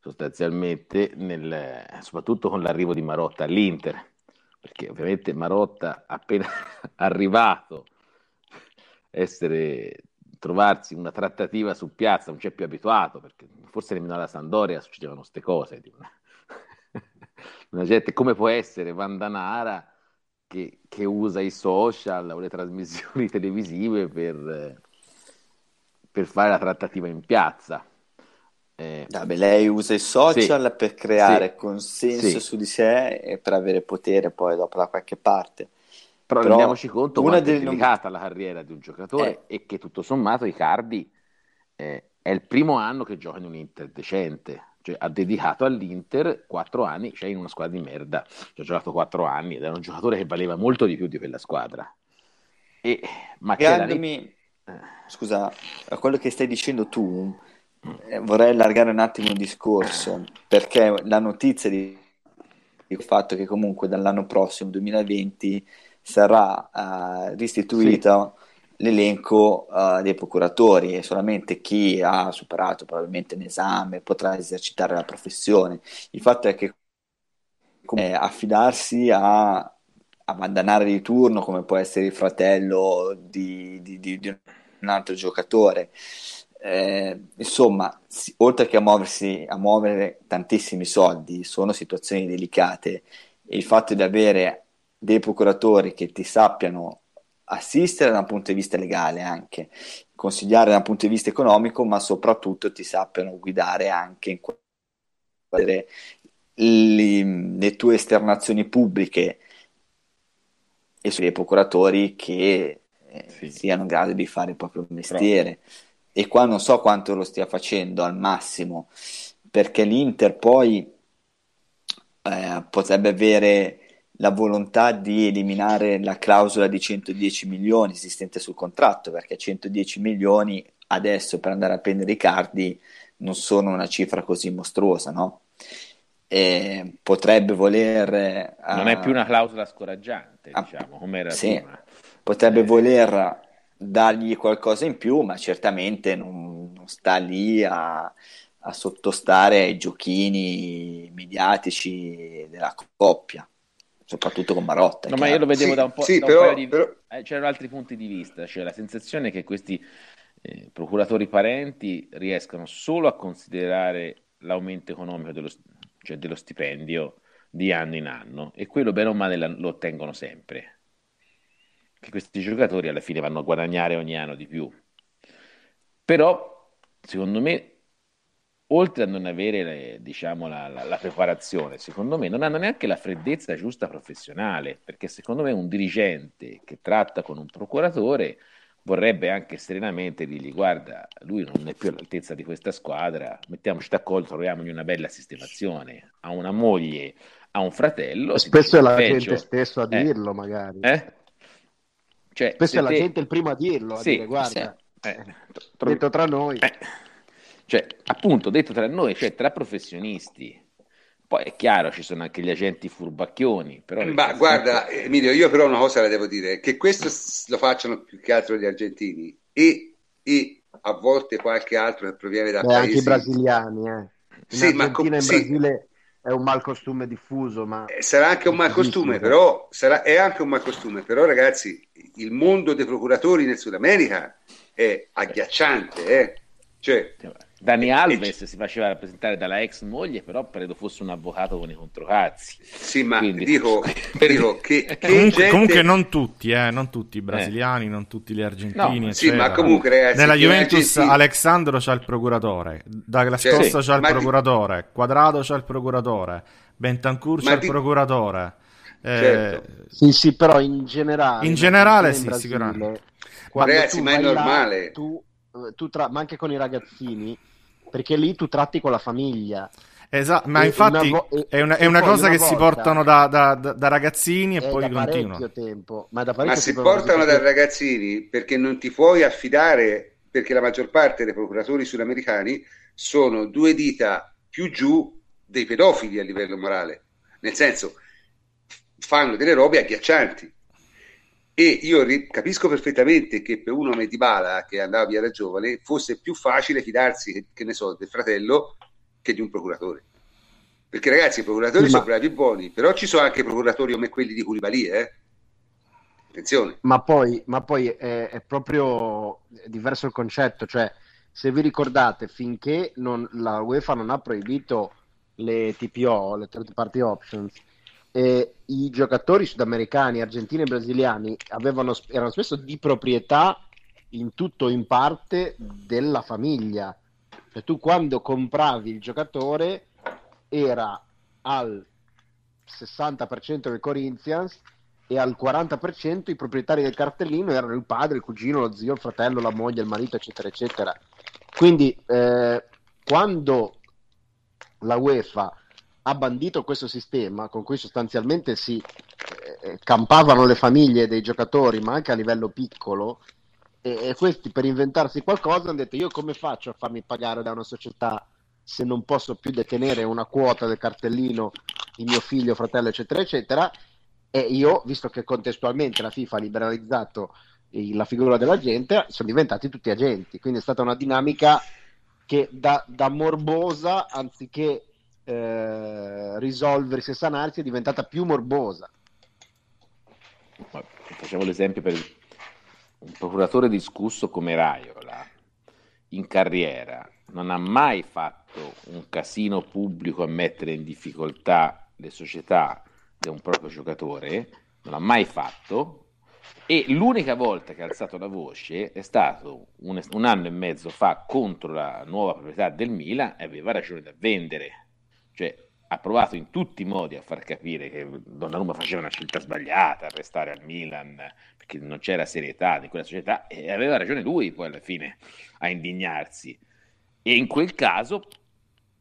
sostanzialmente, nel, soprattutto con l'arrivo di Marotta all'Inter, perché ovviamente Marotta appena arrivato, essere, trovarsi una trattativa su piazza non c'è più abituato, perché forse nemmeno alla Sandoria succedevano queste cose. Una, una gente, come può essere Vandanara che, che usa i social o le trasmissioni televisive per, per fare la trattativa in piazza? Eh, Vabbè, lei usa i social sì, per creare sì, consenso sì. su di sé e per avere potere poi dopo da qualche parte. Però, Però rendiamoci conto una quanto è delicata la carriera di un giocatore eh. e che tutto sommato Icardi eh, è il primo anno che gioca in un Inter decente. Cioè, ha dedicato all'Inter quattro anni, cioè in una squadra di merda, ci ha giocato quattro anni ed era un giocatore che valeva molto di più di quella squadra. E, ma Legandomi, eh. scusa, a quello che stai dicendo tu, vorrei allargare un attimo il discorso perché la notizia di il fatto che comunque dall'anno prossimo 2020 sarà uh, restituito sì. l'elenco uh, dei procuratori e solamente chi ha superato probabilmente l'esame potrà esercitare la professione. Il fatto è che eh, affidarsi a, a mandanare di turno come può essere il fratello di, di, di, di un altro giocatore eh, insomma, oltre che a muoversi, a muovere tantissimi soldi, sono situazioni delicate e il fatto di avere dei procuratori che ti sappiano assistere da un punto di vista legale anche, consigliare da un punto di vista economico, ma soprattutto ti sappiano guidare anche in le, le tue esternazioni pubbliche e sui procuratori che eh, sì. siano in grado di fare il proprio mestiere. Però e qua non so quanto lo stia facendo al massimo, perché l'Inter poi eh, potrebbe avere la volontà di eliminare la clausola di 110 milioni esistente sul contratto, perché 110 milioni adesso per andare a prendere i cardi non sono una cifra così mostruosa, no? E potrebbe voler... Non uh, è più una clausola scoraggiante, uh, diciamo, come era sì, prima. Potrebbe eh. voler dargli qualcosa in più, ma certamente non, non sta lì a, a sottostare ai giochini mediatici della coppia soprattutto con Marotta. No, ma io lo vedevo sì, da un po', sì, da però, un di... però... Eh, c'erano altri punti di vista, cioè la sensazione è che questi eh, procuratori parenti riescano solo a considerare l'aumento economico dello, cioè dello stipendio di anno in anno e quello bene o male lo ottengono sempre. Che questi giocatori alla fine vanno a guadagnare ogni anno di più. Però, secondo me, oltre a non avere diciamo, la, la, la, preparazione, secondo me non hanno neanche la freddezza giusta professionale, perché secondo me un dirigente che tratta con un procuratore vorrebbe anche serenamente dirgli guarda, lui non è più all'altezza di questa squadra, mettiamoci d'accordo, troviamogli una bella sistemazione, ha una moglie, ha un fratello. Spesso è la peggio. gente stesso a eh. dirlo magari. Eh? Cioè, Spesso è la gente il primo a dirlo, a sì, dire guarda, sì. eh, detto tra noi. Eh. Cioè, appunto, detto tra noi, cioè tra professionisti. Poi è chiaro, ci sono anche gli agenti furbacchioni. Però Ma guarda, Emilio, io però una cosa la devo dire, che questo lo facciano più che altro gli argentini e, e a volte qualche altro che proviene da Beh, paesi... Anche i brasiliani, eh. In sì, Argentina ma com- in Brasile è un malcostume diffuso, ma... Eh, sarà anche un malcostume, però sarà, è anche un malcostume, però ragazzi, il mondo dei procuratori nel Sud America è agghiacciante, eh. Cioè, Dani Alves si faceva rappresentare dalla ex moglie, però credo fosse un avvocato con i controcazzi. Sì, ma Quindi... dico, dico che, che comunque, gente... comunque, non tutti, eh, non tutti i brasiliani, eh. non tutti gli argentini. No, sì, ma comunque ragazzi, nella Juventus argentini... Alexandro c'ha il procuratore, Douglas cioè, Costa sì, c'ha il procuratore, di... Quadrado c'ha il procuratore, Bentancur c'ha di... il procuratore. Eh... Certo. Sì, sì, però in generale. In generale, sì, Brasile, sicuramente. Ragazzi, ma è normale. Là, tu, eh, tu tra... ma anche con i ragazzini perché lì tu tratti con la famiglia. Esatto, ma e infatti una vo- è una, è una cosa una che si portano da, da, da ragazzini e poi continuano. Tempo, ma, ma si portano da ragazzini perché non ti puoi affidare, perché la maggior parte dei procuratori sudamericani sono due dita più giù dei pedofili a livello morale. Nel senso, fanno delle robe agghiaccianti. E io ri- capisco perfettamente che per uno come Dybala, che andava via da giovane, fosse più facile fidarsi, che, ne so, del fratello che di un procuratore. Perché ragazzi, i procuratori sì, sono ma... bravi e buoni, però ci sono anche procuratori come quelli di Koulibaly, eh? Attenzione. Ma poi, ma poi è, è, proprio diverso il concetto, cioè se vi ricordate, finché non, la UEFA non ha proibito le TPO, le third party options, eh, i giocatori sudamericani, argentini e brasiliani avevano, erano spesso di proprietà in tutto o in parte della famiglia. Cioè, tu quando compravi il giocatore era al 60% del Corinthians e al 40% i proprietari del cartellino erano il padre, il cugino, lo zio, il fratello, la moglie, il marito, eccetera, eccetera. Quindi eh, quando la UEFA ha bandito questo sistema con cui sostanzialmente si eh, eh, campavano le famiglie dei giocatori, ma anche a livello piccolo, e, e, questi per inventarsi qualcosa hanno detto io come faccio a farmi pagare da una società se non posso più detenere una quota del cartellino, il mio figlio, fratello, eccetera, eccetera. E io, visto che contestualmente la FIFA ha liberalizzato la figura dell'agente, sono diventati tutti agenti. Quindi è stata una dinamica che da, da morbosa, anziché eh, risolversi e sanarsi è diventata più morbosa. Facciamo l'esempio per un procuratore discusso come Raiola in carriera non ha mai fatto un casino pubblico a mettere in difficoltà le società di un proprio giocatore, non ha mai fatto, e l'unica volta che ha alzato la voce è stato un, un, anno e mezzo fa contro la nuova proprietà del Milan e aveva ragione da vendere. Cioè, ha provato in tutti i modi a far capire che Donnarumma faceva una scelta sbagliata a restare al Milan perché non c'era serietà in quella società e aveva ragione lui poi alla fine a indignarsi. E in quel caso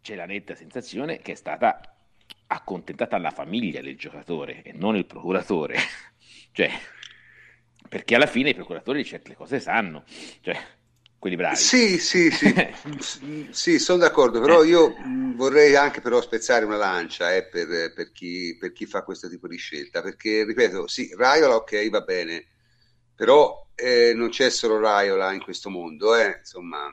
c'è la netta sensazione che è stata accontentata la famiglia del giocatore e non il procuratore. cioè, perché alla fine i procuratori certe cose sanno. Cioè, quelli bravi. Sì, sì, sì, sì, sono d'accordo, però eh. io vorrei anche però spezzare una lancia eh, per, per, chi, per, chi, fa questo tipo di scelta, perché ripeto, sì, Raiola ok, va bene, però eh, non c'è solo Raiola in questo mondo, eh, insomma...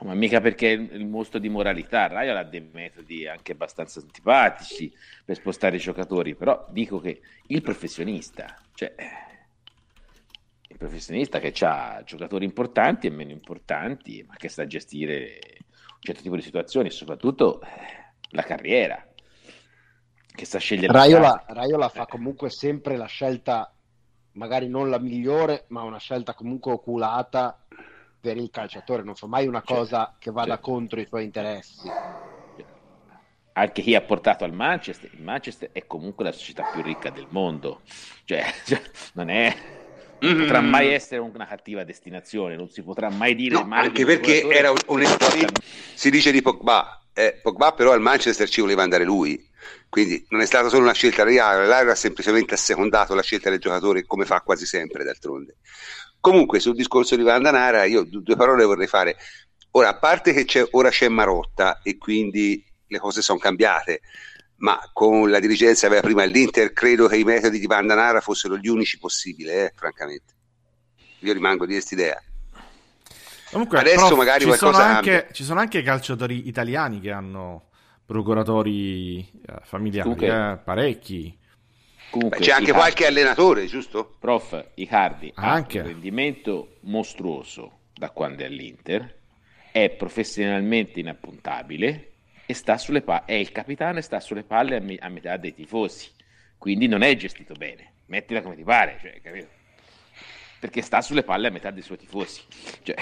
Ma mica perché il mostro di moralità, Raiola ha dei metodi anche abbastanza antipatici per spostare i giocatori, però dico che il professionista, cioè professionista che ha giocatori importanti e meno importanti, ma che sa gestire un certo tipo di situazioni e soprattutto eh, la carriera, che sa scegliere. Raiola, Raiola fa comunque sempre la scelta, magari non la migliore, ma una scelta comunque oculata per il calciatore, non fa mai una certo, cosa che vada certo. contro i suoi interessi. Anche chi ha portato al Manchester, il Manchester è comunque la società più ricca del mondo, cioè, cioè non è mm-hmm. potrà mai essere una cattiva destinazione, non si potrà mai dire no, anche perché era onestamente si dice di Pogba, eh, Pogba però al Manchester ci voleva andare lui, quindi non è stata solo una scelta reale, l'Aira ha semplicemente assecondato la scelta del giocatore come fa quasi sempre d'altronde. Comunque sul discorso di Vandanara io due parole vorrei fare. Ora, a parte che c'è, ora c'è Marotta e quindi le cose sono cambiate, ma con la dirigenza aveva prima l'Inter, credo che i metodi di Vandanara fossero gli unici possibili, eh, francamente. Io rimango di questa idea. Comunque, adesso magari ci sono, anche, ci sono anche calciatori italiani che hanno procuratori eh, familiari, eh, parecchi. Comunque, c'è anche Icardi, qualche allenatore, giusto? Prof, Icardi anche. ha un rendimento mostruoso da quando è all'Inter, è professionalmente inappuntabile, e sta sulle palle, è il capitano e sta sulle palle a, me- a, metà dei tifosi, quindi non è gestito bene, mettila come ti pare, cioè, capito? perché sta sulle palle a metà dei suoi tifosi. Cioè...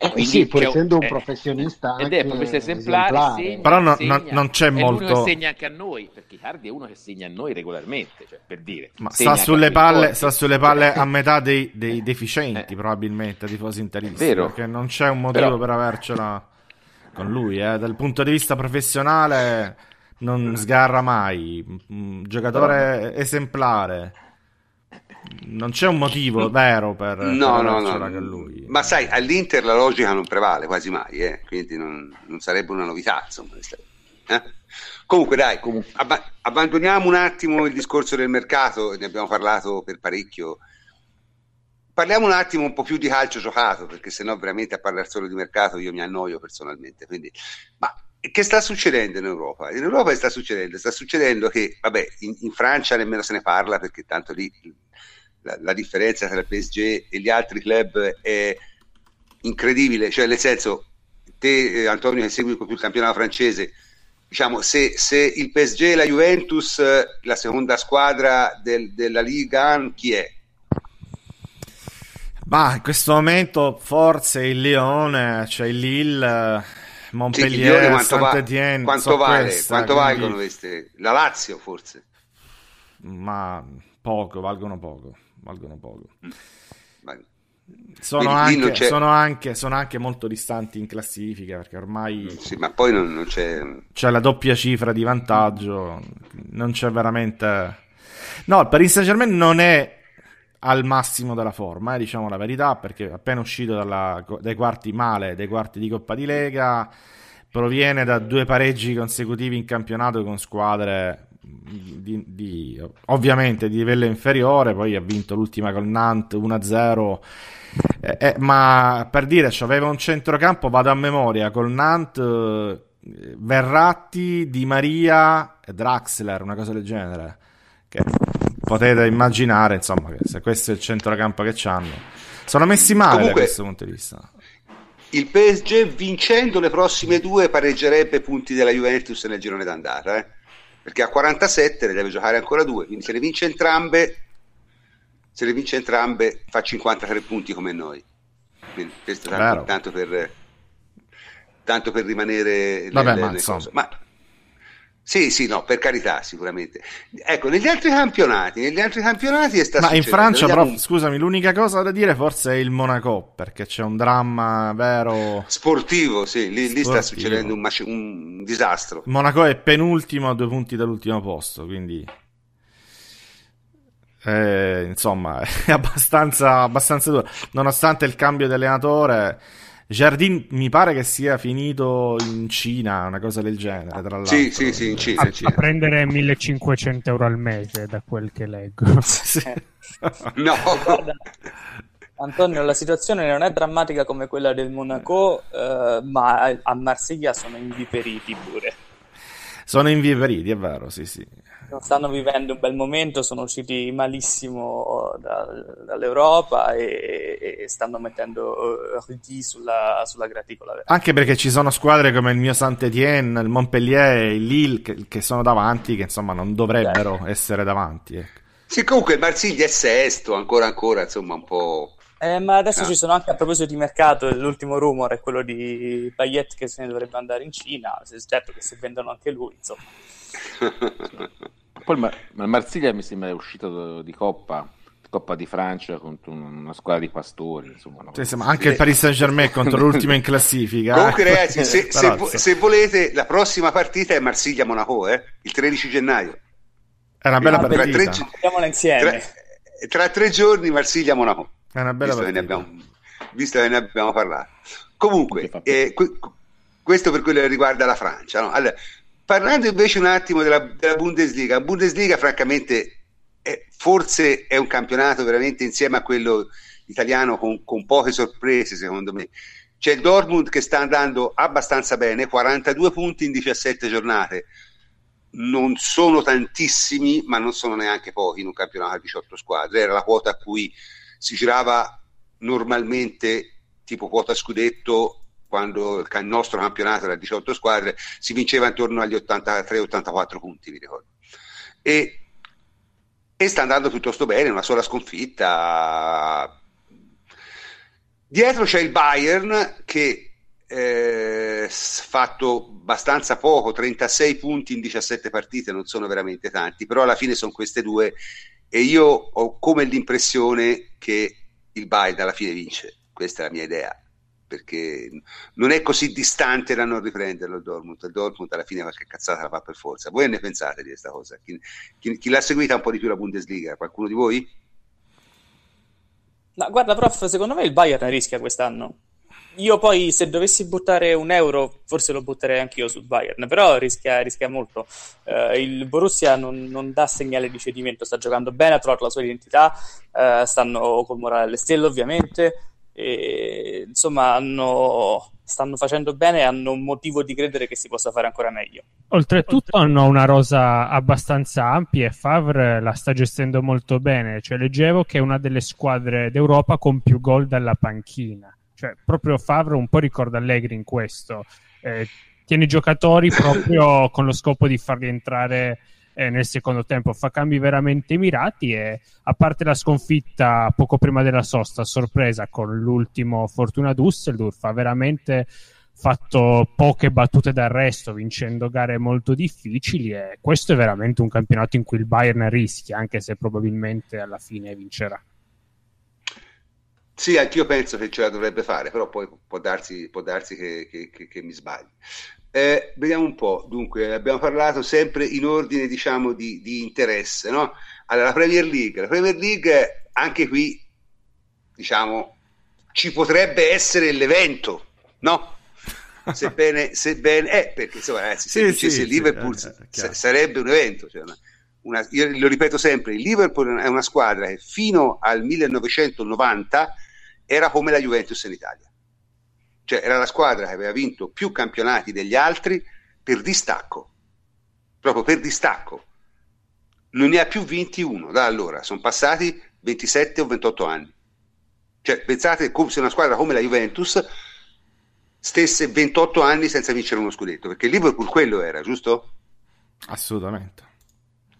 Eh, sì, pur essendo un, un professionista ed è professionista esemplare, esemplare. Segna, però no, segna, no, non c'è molto e segna anche a noi perché Icardi è uno che segna a noi regolarmente cioè, per dire ma sta sulle, palle, sta sulle palle a metà dei, dei deficienti eh. probabilmente a tifosi interisti perché non c'è un motivo però, per avercela con lui, eh. dal punto di vista professionale non sgarra mai, un giocatore esemplare. Non c'è un motivo vero per, no, no, no. con lui. Ma sai, all'Inter la logica non prevale quasi mai, eh? quindi non, non, sarebbe una novità. Insomma, eh? Comunque, dai, comunque, ab- abbandoniamo un attimo il discorso del mercato, ne abbiamo parlato per parecchio parliamo un attimo un po' più di calcio giocato, perché sennò veramente a parlare solo di mercato io mi annoio personalmente. Quindi, ma che sta succedendo in Europa? In Europa sta succedendo, sta succedendo che, vabbè, in, in Francia nemmeno se ne parla perché tanto lì la, la, differenza tra il PSG e gli altri club è incredibile, cioè nel senso, te eh, Antonio che segui più il campionato francese, diciamo, se, se, il PSG e la Juventus, la seconda squadra del, della Liga, chi è? Ma in questo momento forse il Lione, cioè il Lille, Montpellier, sì, quanto, va- quanto vale? Questa, quanto quindi... valgono queste? La Lazio forse? Ma poco, valgono poco, valgono poco. Mm. Sono anche, sono, anche, sono anche, molto distanti in classifica perché ormai mm, sì, ma poi non, non c'è... c'è la doppia cifra di vantaggio, non c'è veramente... No, il Paris Saint Germain non è al massimo della forma, eh, diciamo la verità, perché appena uscito dalla, dai quarti male, dai quarti di Coppa di Lega, proviene da due pareggi consecutivi in campionato con squadre di, di, ovviamente di livello inferiore, poi ha vinto l'ultima col Nantes 1-0. Eh, eh, ma per dire, aveva un centrocampo, vado a memoria, col Nantes, eh, Verratti, Di Maria e Draxler, una cosa del genere. Che potete immaginare, insomma, che se questo è il centrocampo che hanno, sono messi male Comunque, da questo punto di vista. Il PSG vincendo le prossime due pareggerebbe punti della Juventus nel girone d'andata, eh? perché a 47 ne deve giocare ancora due, quindi se le vince entrambe, se le vince entrambe fa 53 punti come noi. Quindi questo tanto, tanto, per, tanto per rimanere Vabbè, nelle, ma, nelle ma Sì, sì, no, per carità, sicuramente. Ecco, negli altri campionati, negli altri campionati è stato. Ma in Francia, però, un... scusami, l'unica cosa da dire forse è il Monaco, perché c'è un dramma vero. Sportivo, sì, lì, lì sta succedendo un, mac... un disastro. Monaco è penultimo a due punti dall'ultimo posto, quindi. Eh, insomma, è abbastanza, abbastanza duro. Nonostante il cambio di allenatore Jardin mi pare che sia finito in Cina, una cosa del genere, tra l'altro. Sì, sì, sì, in Cina. A, a prendere 1500 euro al mese, da quel che leggo. sì. no. Guarda, Antonio, la situazione non è drammatica come quella del Monaco, eh, ma a Marsiglia sono inviperiti pure. Sono inviperiti, è vero, sì, sì non stanno vivendo un bel momento, sono usciti malissimo da, dall'Europa e, e, stanno mettendo uh, sulla, sulla graticola. Anche perché ci sono squadre come il mio Saint-Étienne, il Montpellier, il Lille che, che, sono davanti, che insomma non dovrebbero Beh. essere davanti. Ecco. Sì, comunque il Marsiglia è sesto, ancora ancora, insomma un po'... Eh, ma adesso ah. ci sono anche a proposito di mercato, l'ultimo rumore è quello di Payet che se ne dovrebbe andare in Cina, certo che se vendono anche lui, insomma. Poi ma, ma Marsiglia mi sembra è uscito di Coppa Coppa di Francia contro una squadra di pastori. Insomma, no? sì, anche il Paris Saint Germain contro l'ultima in classifica. Comunque, ragazzi, se, se, se, volete, la prossima partita è Marsiglia-Monaco, eh? il 13 gennaio. È una bella partita. Tra tre, insieme. Tra, tra tre giorni Marsiglia-Monaco. È una bella visto partita. Che abbiamo, visto che ne abbiamo parlato. Comunque, eh, questo per quello che riguarda la Francia. No? Allora, Parlando invece un attimo della, della Bundesliga, Bundesliga francamente è, forse è un campionato veramente insieme a quello italiano con, con poche sorprese secondo me. C'è il Dortmund che sta andando abbastanza bene, 42 punti in 17 giornate. Non sono tantissimi, ma non sono neanche pochi in un campionato a 18 squadre. Era la quota a cui si girava normalmente, tipo quota scudetto, quando il nostro campionato era 18 squadre, si vinceva intorno agli 83-84 punti, vi ricordo. E, e sta andando piuttosto bene, una sola sconfitta. Dietro c'è il Bayern che eh, fatto abbastanza poco, 36 punti in 17 partite, non sono veramente tanti, però alla fine sono queste due e io ho come l'impressione che il Bayern alla fine vince, questa è la mia idea perché non è così distante da non riprenderlo il Dortmund. Il Dortmund alla fine qualche cazzata la fa per forza. Voi ne pensate di questa cosa? Chi, chi, chi l'ha seguita un po' di più la Bundesliga? Qualcuno di voi? No, guarda, prof, secondo me il Bayern rischia quest'anno. Io poi, se dovessi buttare un euro, forse lo butterei anch'io sul Bayern, però rischia, rischia molto. Uh, il Borussia non, non, dà segnale di cedimento, sta giocando bene, ha trovato la sua identità, uh, stanno col morale alle stelle ovviamente, e, insomma hanno, stanno facendo bene e hanno un motivo di credere che si possa fare ancora meglio. Oltretutto hanno una rosa abbastanza ampia e Favre la sta gestendo molto bene, cioè leggevo che è una delle squadre d'Europa con più gol dalla panchina, cioè proprio Favre un po' ricorda Allegri in questo, eh, tiene i giocatori proprio con lo scopo di farli entrare eh, nel secondo tempo, fa cambi veramente mirati e a parte la sconfitta poco prima della sosta, sorpresa con l'ultimo Fortuna Düsseldorf, ha veramente fatto poche battute d'arresto vincendo gare molto difficili e questo è veramente un campionato in cui il Bayern rischia anche se probabilmente alla fine vincerà. Sì, anch'io penso che ce la dovrebbe fare, però poi può darsi, può darsi che, che, che, che mi sbagli. Eh, vediamo un po', dunque abbiamo parlato sempre in ordine diciamo di, di interesse, no? Allora, la Premier League, la Premier League anche qui diciamo ci potrebbe essere l'evento, no? Sebbene, sebbene eh, perché insomma, ragazzi, se sì, sì, Liverpool sì, eh, sarebbe un evento, cioè una, una, io lo ripeto sempre, il Liverpool è una squadra che fino al 1990 era come la Juventus in Italia cioè era la squadra che aveva vinto più campionati degli altri per distacco, proprio per distacco. Non ne ha più vinti uno da allora, sono passati 27 o 28 anni. Cioè, pensate se una squadra come la Juventus stesse 28 anni senza vincere uno scudetto, perché il Liverpool quello era, giusto? Assolutamente.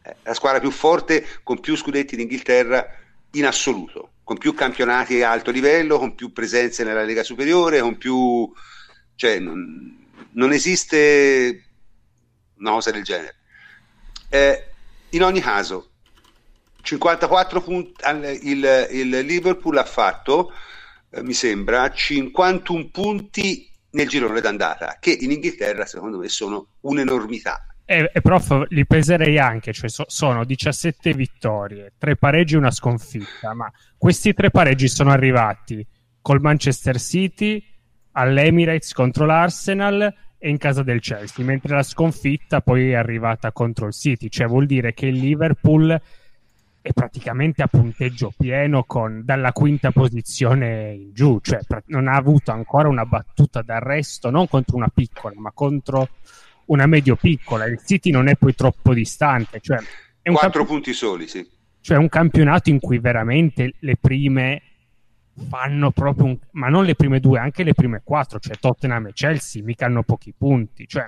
Eh, la squadra più forte con più scudetti d'Inghilterra in assoluto con più campionati a alto livello, con più presenze nella Lega Superiore, con più... cioè non, non esiste una cosa del genere. Eh, in ogni caso, 54 punti, il, il Liverpool ha fatto, eh, mi sembra, 51 punti nel girone d'andata, che in Inghilterra secondo me sono un'enormità. E, e prof, li peserei anche, cioè so, sono 17 vittorie, 3 pareggi e una sconfitta, ma questi tre pareggi sono arrivati col Manchester City, all'Emirates contro l'Arsenal e in casa del Chelsea, mentre la sconfitta poi è arrivata contro il City, cioè vuol dire che il Liverpool è praticamente a punteggio pieno con, dalla quinta posizione in giù, cioè non ha avuto ancora una battuta d'arresto, non contro una piccola, ma contro una medio piccola. Il City non è poi troppo distante, cioè è un quattro camp- punti soli, sì. Cioè un campionato in cui veramente le prime fanno proprio un... ma non le prime due, anche le prime quattro, cioè Tottenham e Chelsea mica hanno pochi punti, cioè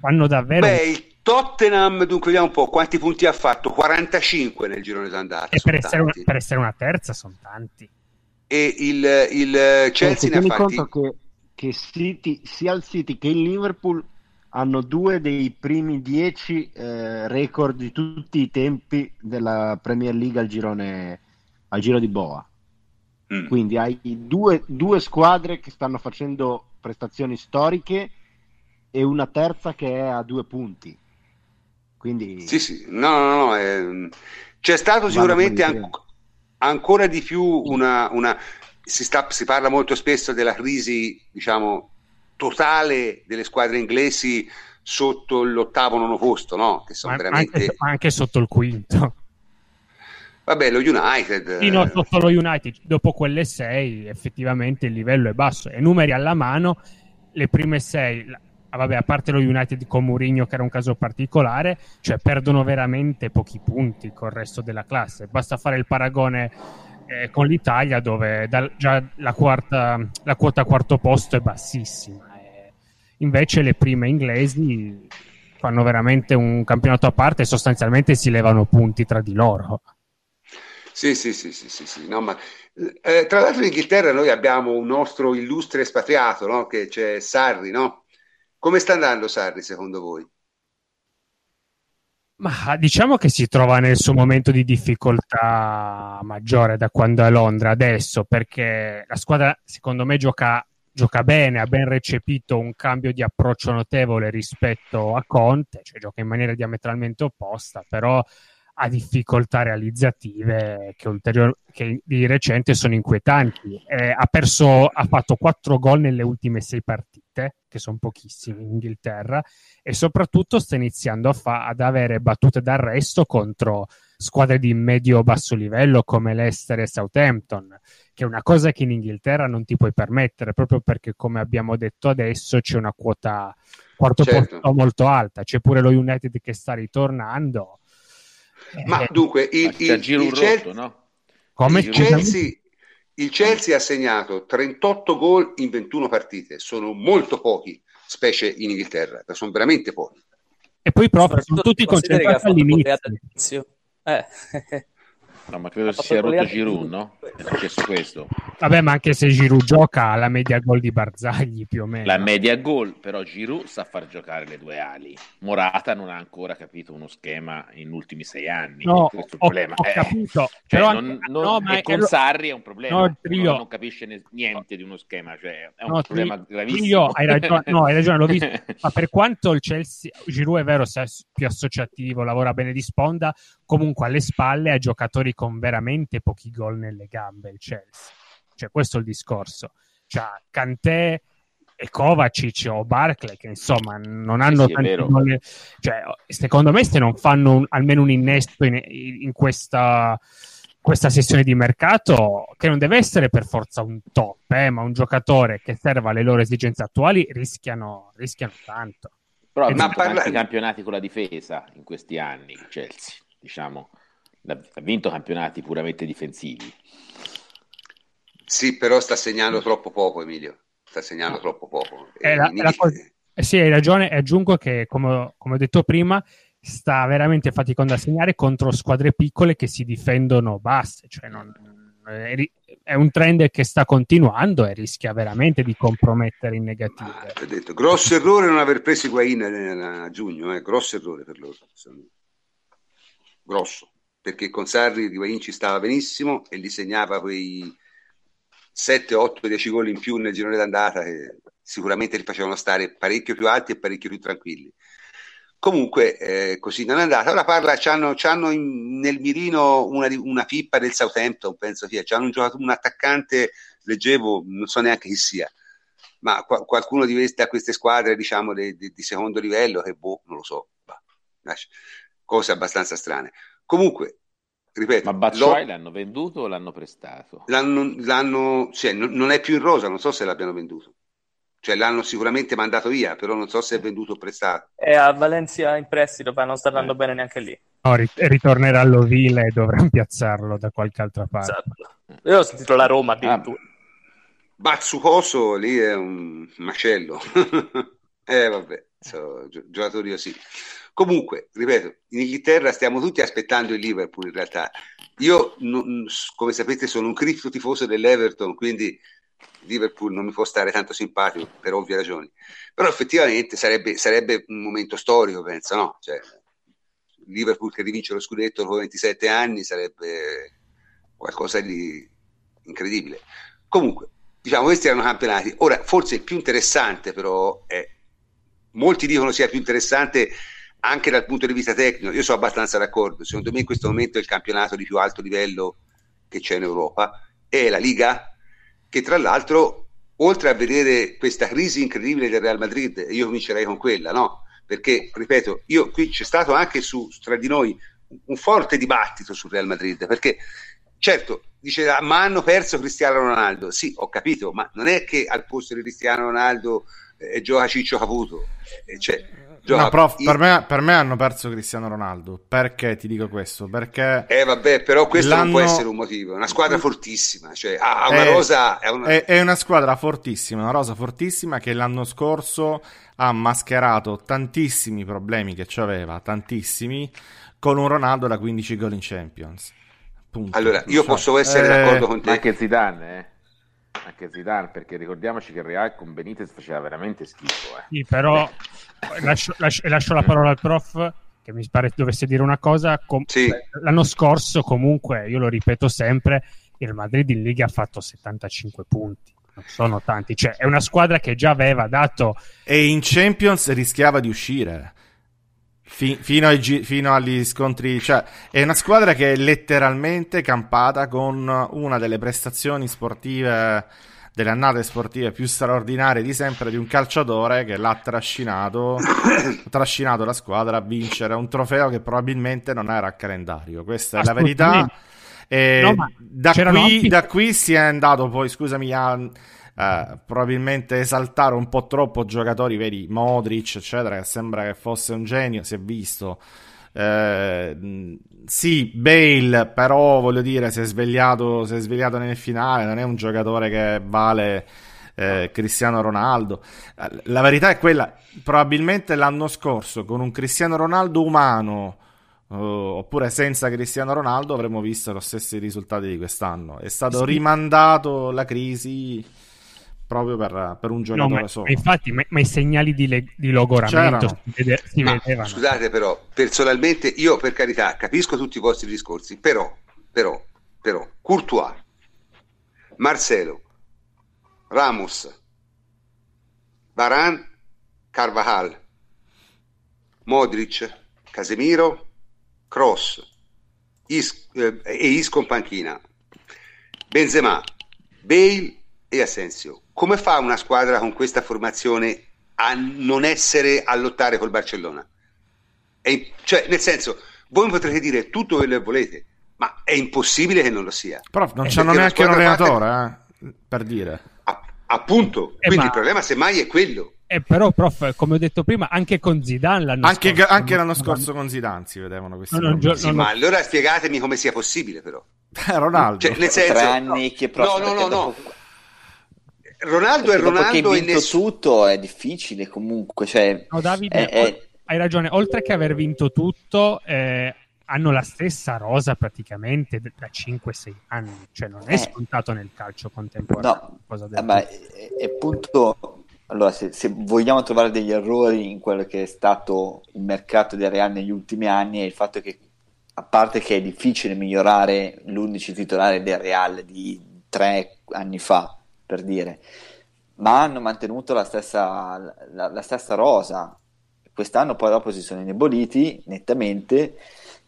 fanno davvero... Beh, il Tottenham, dunque vediamo un po' quanti punti ha fatto, 45 nel girone d'andata. E per essere, una, per essere, una, terza sono tanti. E il, il Chelsea eh, ne ha fatti... conto che, che City, sia il City che il Liverpool hanno due dei primi dieci eh, record di tutti i tempi della Premier League al girone al giro di Boa. Mm. Quindi hai due, due, squadre che stanno facendo prestazioni storiche e una terza che è a due punti. Quindi... Sì, sì, no, no, no. Eh, c'è stato sicuramente an- ancora di più una... una si, sta, si parla molto spesso della crisi, diciamo, totale delle squadre inglesi sotto l'ottavo nono posto, no? Che sono Ma veramente... Anche, anche sotto il quinto. Vabbè, lo United. Sì, no, sotto lo United, dopo quelle sei, effettivamente il livello è basso. E numeri alla mano, le prime sei, ah, vabbè, a parte lo United con Mourinho, che era un caso particolare, cioè perdono veramente pochi punti col resto della classe. Basta fare il paragone eh, con l'Italia, dove da, già la, quarta, la quota quarto posto è bassissima. Invece le prime inglesi fanno veramente un campionato a parte e sostanzialmente si levano punti tra di loro. Sì, sì, sì, sì, sì, sì. No, ma, eh, tra l'altro in Inghilterra noi abbiamo un nostro illustre espatriato, no? Che c'è Sarri, no? Come sta andando Sarri secondo voi? Ma diciamo che si trova nel suo momento di difficoltà maggiore da quando è a Londra adesso, perché la squadra secondo me gioca, gioca bene, ha ben recepito un cambio di approccio notevole rispetto a Conte, cioè gioca in maniera diametralmente opposta, però ha difficoltà realizzative che, ulterior- che di recente sono inquietanti. Eh, ha, perso, ha fatto quattro gol nelle ultime sei partite, che sono pochissimi in Inghilterra, e soprattutto sta iniziando fa- ad avere battute d'arresto contro squadre di medio-basso livello come l'Ester e Southampton, che è una cosa che in Inghilterra non ti puoi permettere, proprio perché, come abbiamo detto adesso, c'è una quota quarto certo. posto molto alta. C'è pure lo United che sta ritornando ma eh, dunque, il, il, il, il Chelsea, no? il, Chelsea, il Chelsea ha segnato 38 gol in 21 partite, sono molto pochi, specie in Inghilterra, sono veramente pochi. E poi proprio sono tutti concentrati all'inizio. Eh. No, ma credo si sia rotto Giroud, no? È successo questo. Vabbè, ma anche se Giroud gioca la media gol di Barzagli più o meno. La media gol, però Giroud sa far giocare le due ali. Morata non ha ancora capito uno schema in ultimi sei anni. No, questo ho, problema. Ho eh, capito. Cioè, però non, anche, non, no, ma con Sarri è un problema. No, Trio, non capisce ne, niente di uno schema, cioè è un no, problema tri, gravissimo. Trio, hai ragione, no, hai ragione, l'ho visto. ma per quanto il Chelsea, Giroud è vero, se è più associativo, lavora bene di sponda, comunque alle spalle ha giocatori con veramente pochi gol nelle gambe il Chelsea. Cioè, questo è il discorso. Cioè, Cantè e Kovacic o Barclay che insomma non hanno sì, tanti gol. Cioè, secondo me se non fanno un, almeno un innesto in, in questa questa sessione di mercato che non deve essere per forza un top, eh, ma un giocatore che serva alle loro esigenze attuali rischiano, rischiano tanto. Però ha vinto parla... campionati con la difesa in questi anni, Chelsea, diciamo ha vinto campionati puramente difensivi. Sì, però sta segnando troppo poco, Emilio. Sta segnando troppo poco. Eh, la, la cosa... eh sì, hai ragione. Aggiungo che, come, come, ho detto prima, sta veramente faticando a segnare contro squadre piccole che si difendono basse. Cioè non, è un trend che sta continuando e rischia veramente di compromettere in negativo. Ah, detto, grosso errore non aver preso Higuain a giugno, eh, grosso errore per loro. Grosso, perché con Sarri Higuain ci stava benissimo e gli segnava quei 7, 8, 10 gol in più nel girone d'andata che sicuramente li facevano stare parecchio più alti e parecchio più tranquilli. Comunque, eh, così non è andata. Ora parla, c'hanno, c'hanno nel mirino una, una, pippa del Southampton, penso sia. C'hanno un, giocato, un attaccante, leggevo, non so neanche chi sia, ma qua, qualcuno di queste, queste squadre, diciamo, di, di, di secondo livello, che boh, non lo so. Bah, cose abbastanza strane. Comunque, ripeto. Ma Batshuayi lo... l'hanno venduto o l'hanno prestato? L'hanno, l'hanno, cioè, non, non è più in rosa, non so se l'abbiano venduto. Cioè l'hanno sicuramente mandato via, però non so se è venduto o prestato. È a Valencia in prestito, ma non sta andando eh. bene neanche lì. No, ritornerà all'Ovile e dovrà piazzarlo da qualche altra parte. Esatto. Io ho sentito la Roma addirittura. Ah. Bazzucoso lì è un macello. eh vabbè, so, gi- giocatori così. Comunque, ripeto, in Inghilterra stiamo tutti aspettando il Liverpool in realtà. Io, non, come sapete, sono un cripto tifoso dell'Everton, quindi Liverpool non mi può stare tanto simpatico per ovvie ragioni, però effettivamente sarebbe, sarebbe un momento storico, penso, no? Cioè, Liverpool che rivince lo scudetto dopo 27 anni sarebbe qualcosa di incredibile. Comunque, diciamo, questi erano campionati. Ora, forse il più interessante però è, molti dicono sia più interessante anche dal punto di vista tecnico, io sono abbastanza d'accordo, secondo me in questo momento il campionato di più alto livello che c'è in Europa, è la Liga, che tra l'altro, oltre a vedere questa crisi incredibile del Real Madrid, io comincerei con quella, no? Perché, ripeto, io qui c'è stato anche su, tra di noi un forte dibattito sul Real Madrid, perché certo, dice, ah, ma hanno perso Cristiano Ronaldo. Sì, ho capito, ma non è che al posto di Cristiano Ronaldo eh, gioca Ciccio Caputo. Eh, cioè, No, prof, per, me, per, me, hanno perso Cristiano Ronaldo. Perché ti dico questo? Perché. Eh, vabbè, però questo non può essere un motivo. È una squadra fortissima. Cioè, ha una è, rosa. È una... È, è una squadra fortissima, una rosa fortissima che l'anno scorso ha mascherato tantissimi problemi che aveva, tantissimi, con un Ronaldo da 15 gol in Champions. Punto. Allora, io so. posso essere eh, d'accordo con te. Anche Zidane, eh anche Zidane perché ricordiamoci che il Real con Benitez faceva veramente schifo eh. sì, però lascio, lascio, lascio, la parola al prof che mi pare dovesse dire una cosa Com- sì. l'anno scorso comunque io lo ripeto sempre il Madrid in Liga ha fatto 75 punti non sono tanti cioè è una squadra che già aveva dato e in Champions rischiava di uscire fino, ai, fino, agli scontri, cioè è una squadra che è letteralmente campata con una delle prestazioni sportive, delle annate sportive più straordinarie di sempre di un calciatore che l'ha trascinato, trascinato la squadra a vincere un trofeo che probabilmente non era a calendario. Questa è la verità. E no, da, qui, da, qui, si è andato poi, scusami, a eh, probabilmente esaltare un po' troppo giocatori, vedi, Modric, eccetera, che sembra che fosse un genio, si è visto. Eh, sì, Bale, però voglio dire, si è, svegliato, si è svegliato nel finale, non è un giocatore che vale eh, Cristiano Ronaldo. Eh, la verità è quella, probabilmente l'anno scorso con un Cristiano Ronaldo umano, uh, oppure senza Cristiano Ronaldo, avremmo visto lo stessi risultati di quest'anno. È stato sì. rimandato la crisi proprio per, per un giocatore no, ma, solo. Infatti, ma, ma, i segnali di, le, di logoramento si, vede, si vedevano. Scusate, però, personalmente, io per carità capisco tutti i vostri discorsi, però, però, però, Courtois, Marcelo, Ramos, Baran, Carvajal, Modric, Casemiro, Cross Is, eh, e Isco in panchina, Benzema, Bale e Asensio come fa una squadra con questa formazione a non essere a lottare col Barcellona? È, cioè, nel senso, voi potrete dire tutto quello che volete, ma è impossibile che non lo sia. Però non c'hanno neanche un allenatore, eh, per dire. A, appunto, eh, quindi ma... il problema semmai è quello. Eh, però, prof, come ho detto prima, anche con Zidane l'anno anche, scorso. Anche l'anno scorso con Zidane si vedevano questi no, no, sì, ma allora spiegatemi come sia possibile, però. Ronaldo. Cioè, nel senso, tre anni che no, no, no, no. Ronaldo è Ronaldo e ness- tutto è difficile comunque. Cioè, no, Davide, è, è... hai ragione. Oltre che aver vinto tutto, eh, hanno la stessa rosa praticamente da 5-6 anni, cioè non è eh, scontato nel calcio contemporaneo. No, eh, ma è, è appunto, allora se, se, vogliamo trovare degli errori in quello che è stato il mercato del Real negli ultimi anni è il fatto che, a parte che è difficile migliorare l'11 titolare del Real di tre anni fa, per dire, ma hanno mantenuto la stessa, la, la stessa rosa. Quest'anno poi dopo si sono indeboliti nettamente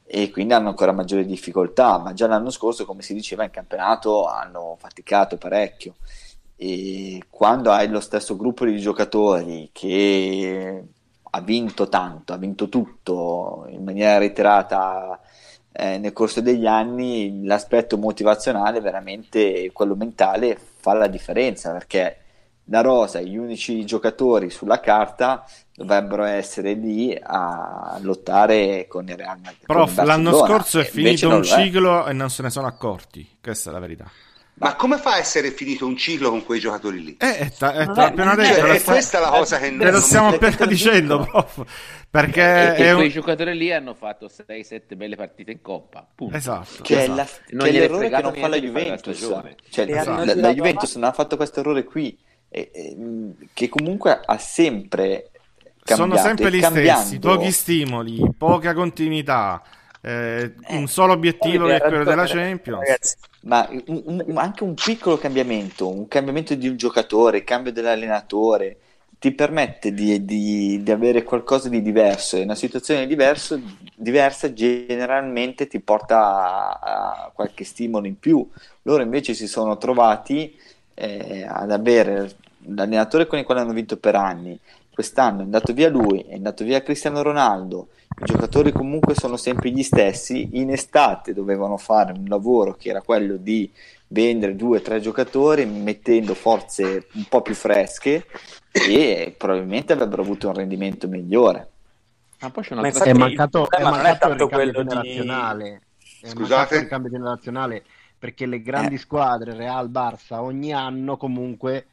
e quindi hanno ancora maggiori difficoltà, ma già l'anno scorso, come si diceva, in campionato hanno faticato parecchio. E quando hai lo stesso gruppo di giocatori che ha vinto tanto, ha vinto tutto in maniera reiterata eh, nel corso degli anni, l'aspetto motivazionale, veramente quello mentale, fa la differenza perché la rosa, gli unici giocatori sulla carta dovrebbero essere lì a lottare con il Real Madrid. Prof, l'anno scorso è finito un ciclo è. e non se ne sono accorti, questa è la verità. Ma come fa a essere finito un ciclo con quei giocatori lì? Eh, è, ta- è ta- appena detto. Cioè, è questa la cosa che non... lo stiamo appena dicendo, prof. Perché e, e un... quei giocatori lì hanno fatto 6-7 belle partite in Coppa. Punto. Esatto. Che esatto. è, la, non che è l'errore che non fa la Juventus. La cioè, esatto. la, la Juventus non ha fatto questo errore qui, e, e, che comunque ha sempre cambiato. Sono sempre gli cambiando... stessi, pochi stimoli, poca continuità eh, eh, un solo obiettivo che è quello della Champions. Ragazzi. Ma un, un, anche un piccolo cambiamento, un cambiamento di un giocatore, cambio dell'allenatore, ti permette di, di, di avere qualcosa di diverso e una situazione diverso, diversa generalmente ti porta a, a, qualche stimolo in più. Loro invece si sono trovati eh, ad avere l'allenatore con il quale hanno vinto per anni. Quest'anno è andato via lui, è andato via Cristiano Ronaldo, i giocatori comunque sono sempre gli stessi, in estate dovevano fare un lavoro che era quello di vendere due o tre giocatori mettendo forze un po' più fresche e probabilmente avrebbero avuto un rendimento migliore. Ma poi c'è una è mancato, è mancato il ricambio generazionale. Di... Scusate. il ricambio generazionale perché le grandi eh. squadre Real Barça ogni anno comunque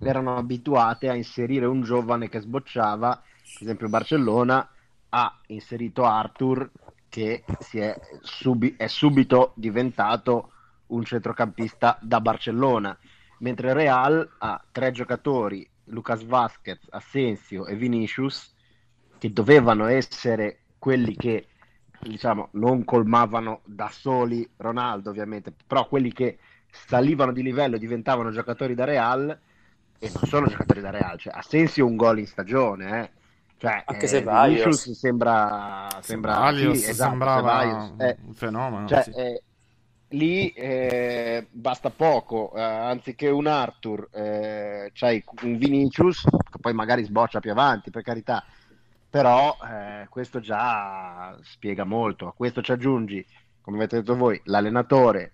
erano abituate a inserire un giovane che sbocciava, ad esempio Barcellona ha inserito Arthur che è, subi- è, subito diventato un centrocampista da Barcellona, mentre Real ha tre giocatori, Lucas Vasquez, Asensio e Vinicius, che dovevano essere quelli che diciamo non colmavano da soli Ronaldo ovviamente, però quelli che salivano di livello e diventavano giocatori da Real e non sono giocatori da Real, cioè Asensio un gol in stagione, eh cioè, anche eh, se Vinicius sembra, sembra sì, esatto, sembrava eh, un fenomeno. Cioè, sì. eh, lì eh, basta poco, eh, anziché un Arthur, eh, c'hai un Vinicius che poi magari sboccia più avanti, per carità, però eh, questo già spiega molto. A questo ci aggiungi, come avete detto voi, l'allenatore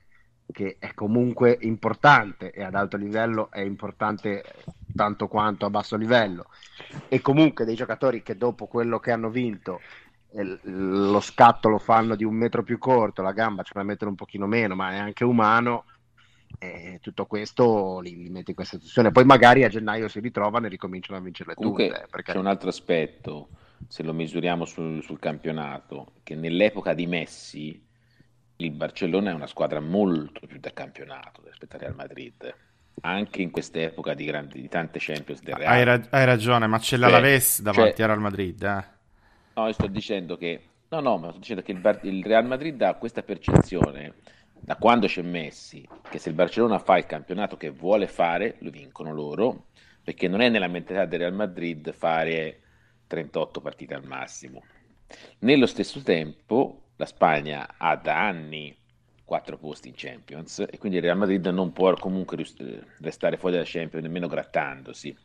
che è comunque importante e ad alto livello è importante tanto quanto a basso livello e comunque dei giocatori che dopo quello che hanno vinto eh, lo scatto lo fanno di un metro più corto, la gamba ce la mettono un pochino meno, ma è anche umano e tutto questo li, li mette in questa situazione. Poi magari a gennaio si ritrovano e ricominciano a vincere le Comunque, tutte. Perché... C'è un altro aspetto, se lo misuriamo sul, sul campionato, che nell'epoca di Messi il Barcellona è una squadra molto più da campionato rispetto al Real Madrid anche in quest'epoca di, grandi, di tante Champions del Real. Hai, ra- hai ragione, ma c'è l'Alaves cioè, davanti cioè, al Real Madrid. Eh. No, io sto dicendo che no, no, ma sto dicendo che il, Bar- il, Real Madrid ha questa percezione da quando c'è Messi che se il Barcellona fa il campionato che vuole fare, lo vincono loro, perché non è nella mentalità del Real Madrid fare 38 partite al massimo. Nello stesso tempo, la Spagna ha da anni quattro posti in Champions e quindi il Real Madrid non può comunque restare fuori dalla Champions nemmeno grattandosi.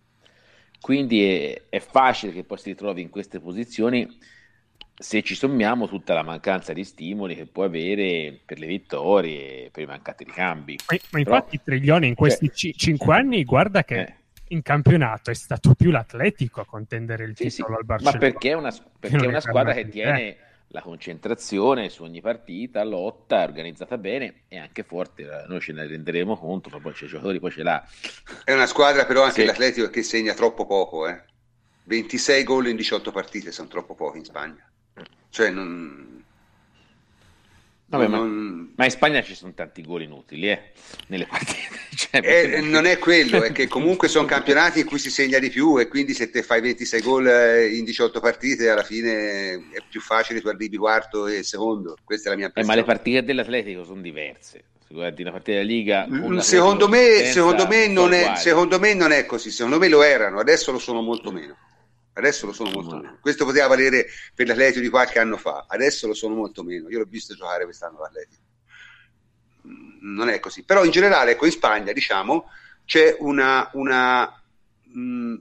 Quindi è, è facile che poi si ritrovi in queste posizioni se ci sommiamo tutta la mancanza di stimoli che può avere per le vittorie per i mancati ricambi. Ma, ma infatti Però, Triglione in questi cioè, cinque anni guarda che eh. in campionato è stato più l'atletico a contendere il sì, titolo sì, al Barcellona. Ma perché è una, perché una squadra che tiene... Eh la concentrazione su ogni partita, lotta, organizzata bene e anche forte, noi ce ne renderemo conto, ma poi c'è i giocatori, poi ce l'ha. È una squadra però anche sì. l'Atletico che segna troppo poco, eh. 26 gol in 18 partite sono troppo pochi in Spagna. Cioè non... Vabbè, non... ma, ma, in Spagna ci sono tanti gol inutili eh, nelle partite. Cioè, eh, non è quello, è che comunque sono campionati in cui si segna di più e quindi se te fai 26 gol eh, in 18 partite alla fine è più facile tu arrivi quarto e secondo. Questa è la mia eh, ma le partite dell'Atletico sono diverse. Se guardi una partita della Liga, mm, secondo me, secondo, me non è, secondo me non è così. Secondo me lo erano, adesso lo sono molto meno. Adesso lo sono molto meno. Questo poteva valere per l'Atletico di qualche anno fa, adesso lo sono molto meno. Io l'ho visto giocare quest'anno l'Atletico. Mm, non è così. Però in generale, ecco, in Spagna, diciamo, c'è una, una mh, mm,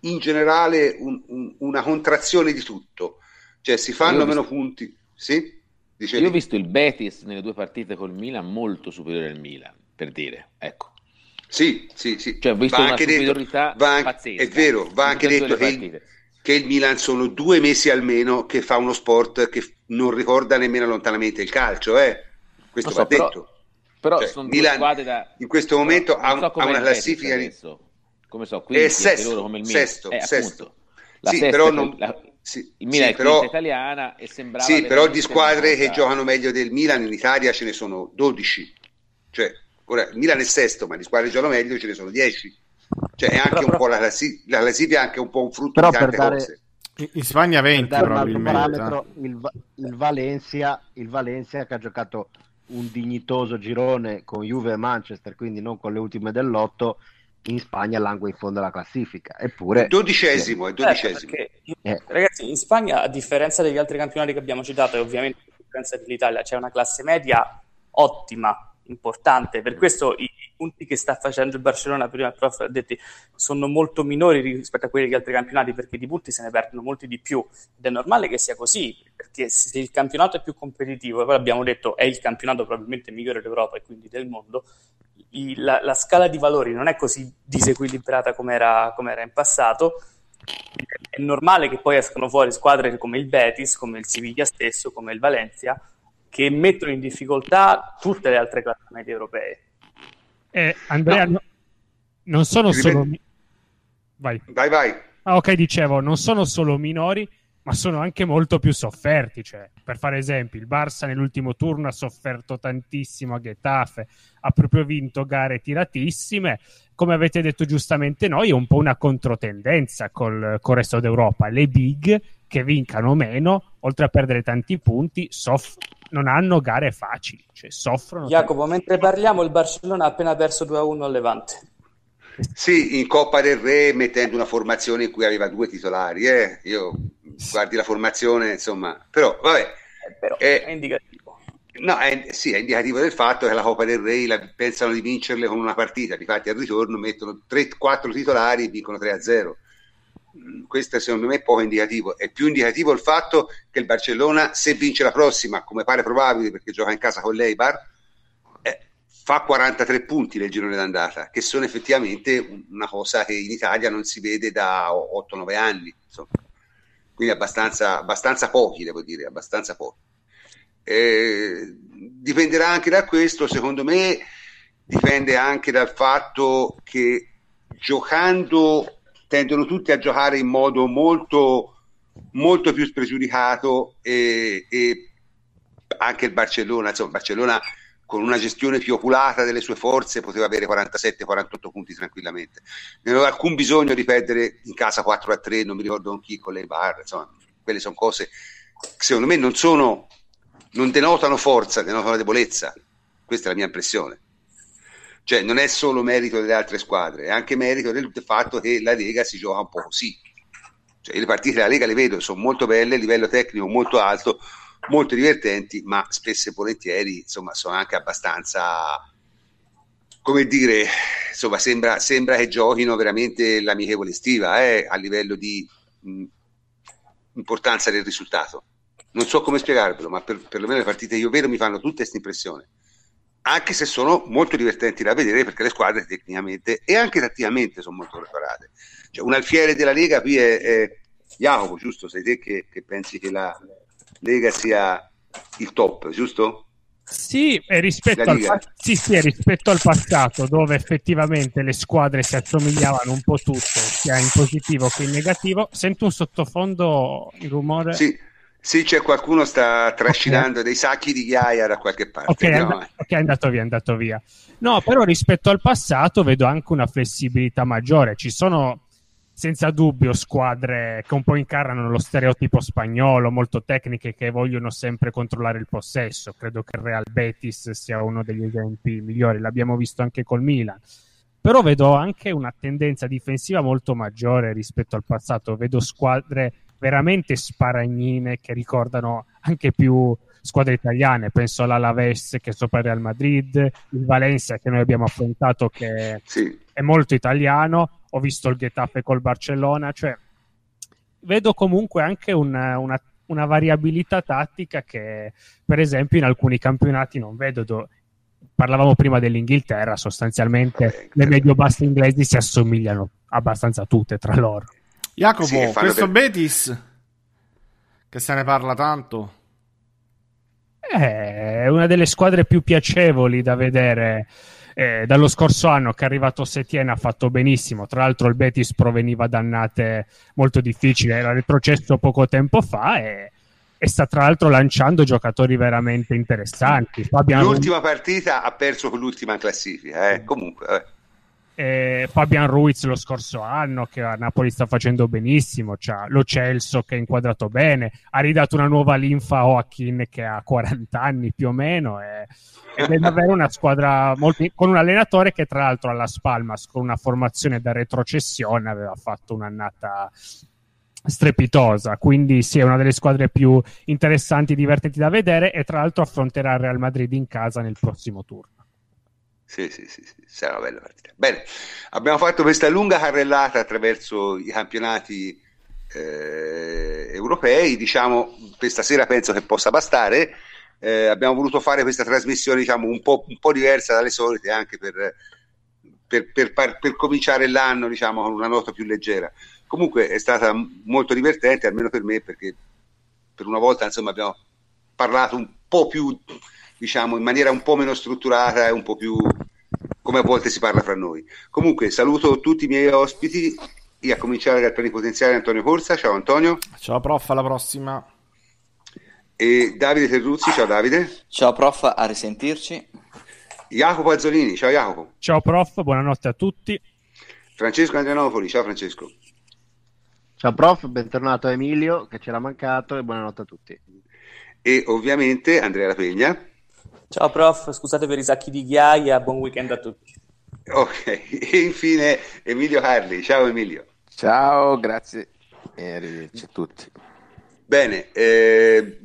in generale un, un, una contrazione di tutto. Cioè si fanno meno punti. Sì? Dicevi? Io ho visto il Betis nelle due partite col Milan molto superiore al Milan, per dire, ecco. Sì, sì, sì. Cioè, visto va una superiorità detto, va, pazzesca. È vero, va anche detto che il, che il, Milan sono due mesi almeno che fa uno sport che non ricorda nemmeno lontanamente il calcio, eh? Questo so, va però, detto. Però cioè, sono Milan da... in questo momento ha, so ha, una classifica adesso. come so, quindi è sesto, come il Milan. sesto, eh, sesto. La sì, però non... la... Sì, il Milan sì, è però, italiana e sembrava sì, però di squadre che giocano meglio del Milan in Italia ce ne sono 12 cioè Ora, Milan è sesto, ma di squadre giocano meglio ce ne sono 10. Cioè è anche però, un però, po' la, classi- la classifica è anche un po' un frutto di tante dare, cose. In Spagna 20 probabilmente. Il, il, Valencia, il Valencia che ha giocato un dignitoso girone con Juve e Manchester, quindi non con le ultime dell'otto, in Spagna langue in fondo alla classifica. Eppure... Dodicesimo, è dodicesimo. Eh, eh. Ragazzi, in Spagna, a differenza degli altri campionati che abbiamo citato, e ovviamente a differenza dell'Italia, c'è una classe media ottima importante. Per questo i punti che sta facendo il Barcellona, prima il prof ha detto, sono molto minori rispetto a quelli degli altri campionati perché di punti se ne perdono molti di più. Ed è normale che sia così, perché se il campionato è più competitivo, e poi abbiamo detto è il campionato probabilmente migliore d'Europa e quindi del mondo, il, la, la, scala di valori non è così disequilibrata come era, era in passato. È normale che poi escano fuori squadre come il Betis, come il Siviglia stesso, come il Valencia, che mettono in difficoltà tutte le altre classi medie europee. Eh, Andrea, no. No, non sono solo... Vai. Vai, vai. Ah, ok, dicevo, non sono solo minori, ma sono anche molto più sofferti. Cioè, per fare esempi, il Barça nell'ultimo turno ha sofferto tantissimo a Getafe, ha proprio vinto gare tiratissime. Come avete detto giustamente noi, è un po' una controtendenza col, col resto d'Europa. Le big che vincano meno, oltre a perdere tanti punti, soff- non hanno gare facili, cioè soffrono. Jacopo, tanto. mentre parliamo, il Barcellona ha appena perso 2-1 al Levante. Sì, in Coppa del Re mettendo una formazione in cui aveva due titolari, eh? io guardi la formazione, insomma, però vabbè. Eh, però, eh, è indicativo. No, è, sì, è indicativo del fatto che la Coppa del Re la, pensano di vincerle con una partita, difatti al ritorno mettono 3-4 titolari e vincono 3-0 questo secondo me è poco indicativo. È più indicativo il fatto che il Barcellona, se vince la prossima, come pare probabile perché gioca in casa con l'Eibar, eh, fa 43 punti nel girone d'andata, che sono effettivamente una cosa che in Italia non si vede da 8-9 anni. Insomma. Quindi abbastanza, abbastanza pochi, devo dire, abbastanza pochi. Eh, dipenderà anche da questo, secondo me dipende anche dal fatto che giocando tendono tutti a giocare in modo molto, molto più spregiudicato e, e anche il Barcellona, insomma, il Barcellona con una gestione più oculata delle sue forze poteva avere 47-48 punti tranquillamente. Non aveva alcun bisogno di perdere in casa 4 a 3, non mi ricordo con chi, con le barre, insomma, quelle sono cose che secondo me non sono, non denotano forza, denotano debolezza. Questa è la mia impressione. Cioè non è solo merito delle altre squadre, è anche merito del fatto che la Lega si gioca un po' così. Cioè, le partite della Lega le vedo, sono molto belle, livello tecnico molto alto, molto divertenti, ma spesso e volentieri insomma, sono anche abbastanza, come dire, insomma, sembra, sembra che giochino veramente l'amichevole estiva eh, a livello di mh, importanza del risultato. Non so come spiegarvelo, ma per, perlomeno le partite che io vedo mi fanno tutte questa impressione anche se sono molto divertenti da vedere perché le squadre tecnicamente e anche tatticamente sono molto preparate. Cioè, un alfiere della Lega qui è, è Jacopo, giusto? Sei te che, che, pensi che la Lega sia il top, giusto? Sì, rispetto al, sì, sì, rispetto al passato dove effettivamente le squadre si assomigliavano un po' tutte, sia in positivo che in negativo. Sento un sottofondo, il rumore. Sì, Sì, c'è qualcuno sta trascinando okay. dei sacchi di ghiaia da qualche parte. Ok, è, and- ok, è andato via, è andato via. No, però rispetto al passato vedo anche una flessibilità maggiore. Ci sono senza dubbio squadre che un po' incarnano lo stereotipo spagnolo, molto tecniche che vogliono sempre controllare il possesso. Credo che il Real Betis sia uno degli esempi migliori, l'abbiamo visto anche col Milan. Però vedo anche una tendenza difensiva molto maggiore rispetto al passato. Vedo squadre veramente sparagnine che ricordano anche più squadre italiane, penso all'Alaves che è sopra il Real Madrid, il Valencia che noi abbiamo affrontato che sì. è molto italiano, ho visto il Getafe col Barcellona, cioè vedo comunque anche una, una, una variabilità tattica che per esempio in alcuni campionati non vedo. Do- parlavamo prima dell'Inghilterra, sostanzialmente le medio-basse inglesi si assomigliano abbastanza tutte tra loro. Jacopo, sì, questo per... Betis, che se ne parla tanto, è una delle squadre più piacevoli da vedere. Eh, dallo scorso anno che è arrivato Setien ha fatto benissimo. Tra l'altro, il Betis proveniva da annate molto difficili, era retrocesso poco tempo fa e, e sta tra l'altro lanciando giocatori veramente interessanti. Fabian L'ultima partita ha perso con l'ultima classifica, eh. comunque. Eh eh, Fabian Ruiz lo scorso anno che a Napoli sta facendo benissimo, c'ha lo Celso che è inquadrato bene, ha ridato una nuova linfa a Joaquin che ha 40 anni più o meno e, ed è davvero una squadra molto, con un allenatore che tra l'altro alla Spalmas con una formazione da retrocessione aveva fatto un'annata strepitosa, quindi sì è una delle squadre più interessanti e divertenti da vedere e tra l'altro affronterà il Real Madrid in casa nel prossimo turno. Sì, sì, sì, sì, sarà una bella partita. Bene, abbiamo fatto questa lunga carrellata attraverso i campionati eh, europei, diciamo, questa sera penso che possa bastare. Eh, abbiamo voluto fare questa trasmissione, diciamo, un po', un po diversa dalle solite, anche per, per, per, per, cominciare l'anno, diciamo, con una nota più leggera. Comunque è stata molto divertente, almeno per me, perché per una volta, insomma, abbiamo parlato un po' più diciamo in maniera un po' meno strutturata e un po' più come a volte si parla fra noi. Comunque saluto tutti i miei ospiti, a cominciare dal plenipotenziario Antonio Corsa. Ciao Antonio. Ciao prof, alla prossima. E Davide Terruzzi, ciao Davide. Ciao prof, a risentirci. Jacopo Azzolini, ciao Jacopo. Ciao prof, buonanotte a tutti. Francesco Andrianopoli, ciao Francesco. Ciao prof, bentornato a Emilio che c'era mancato e buonanotte a tutti. E ovviamente Andrea Rapegna. Ciao prof, scusate per i sacchi di ghiaia, buon weekend a tutti. Ok, e infine Emilio Carli, ciao Emilio. Ciao, grazie e arrivederci a tutti. Bene, eh,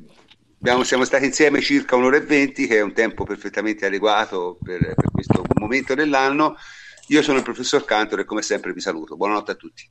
abbiamo, siamo stati insieme circa un'ora e venti, che è un tempo perfettamente adeguato per, per questo momento dell'anno. Io sono il professor Cantor e come sempre vi saluto. Buonanotte a tutti.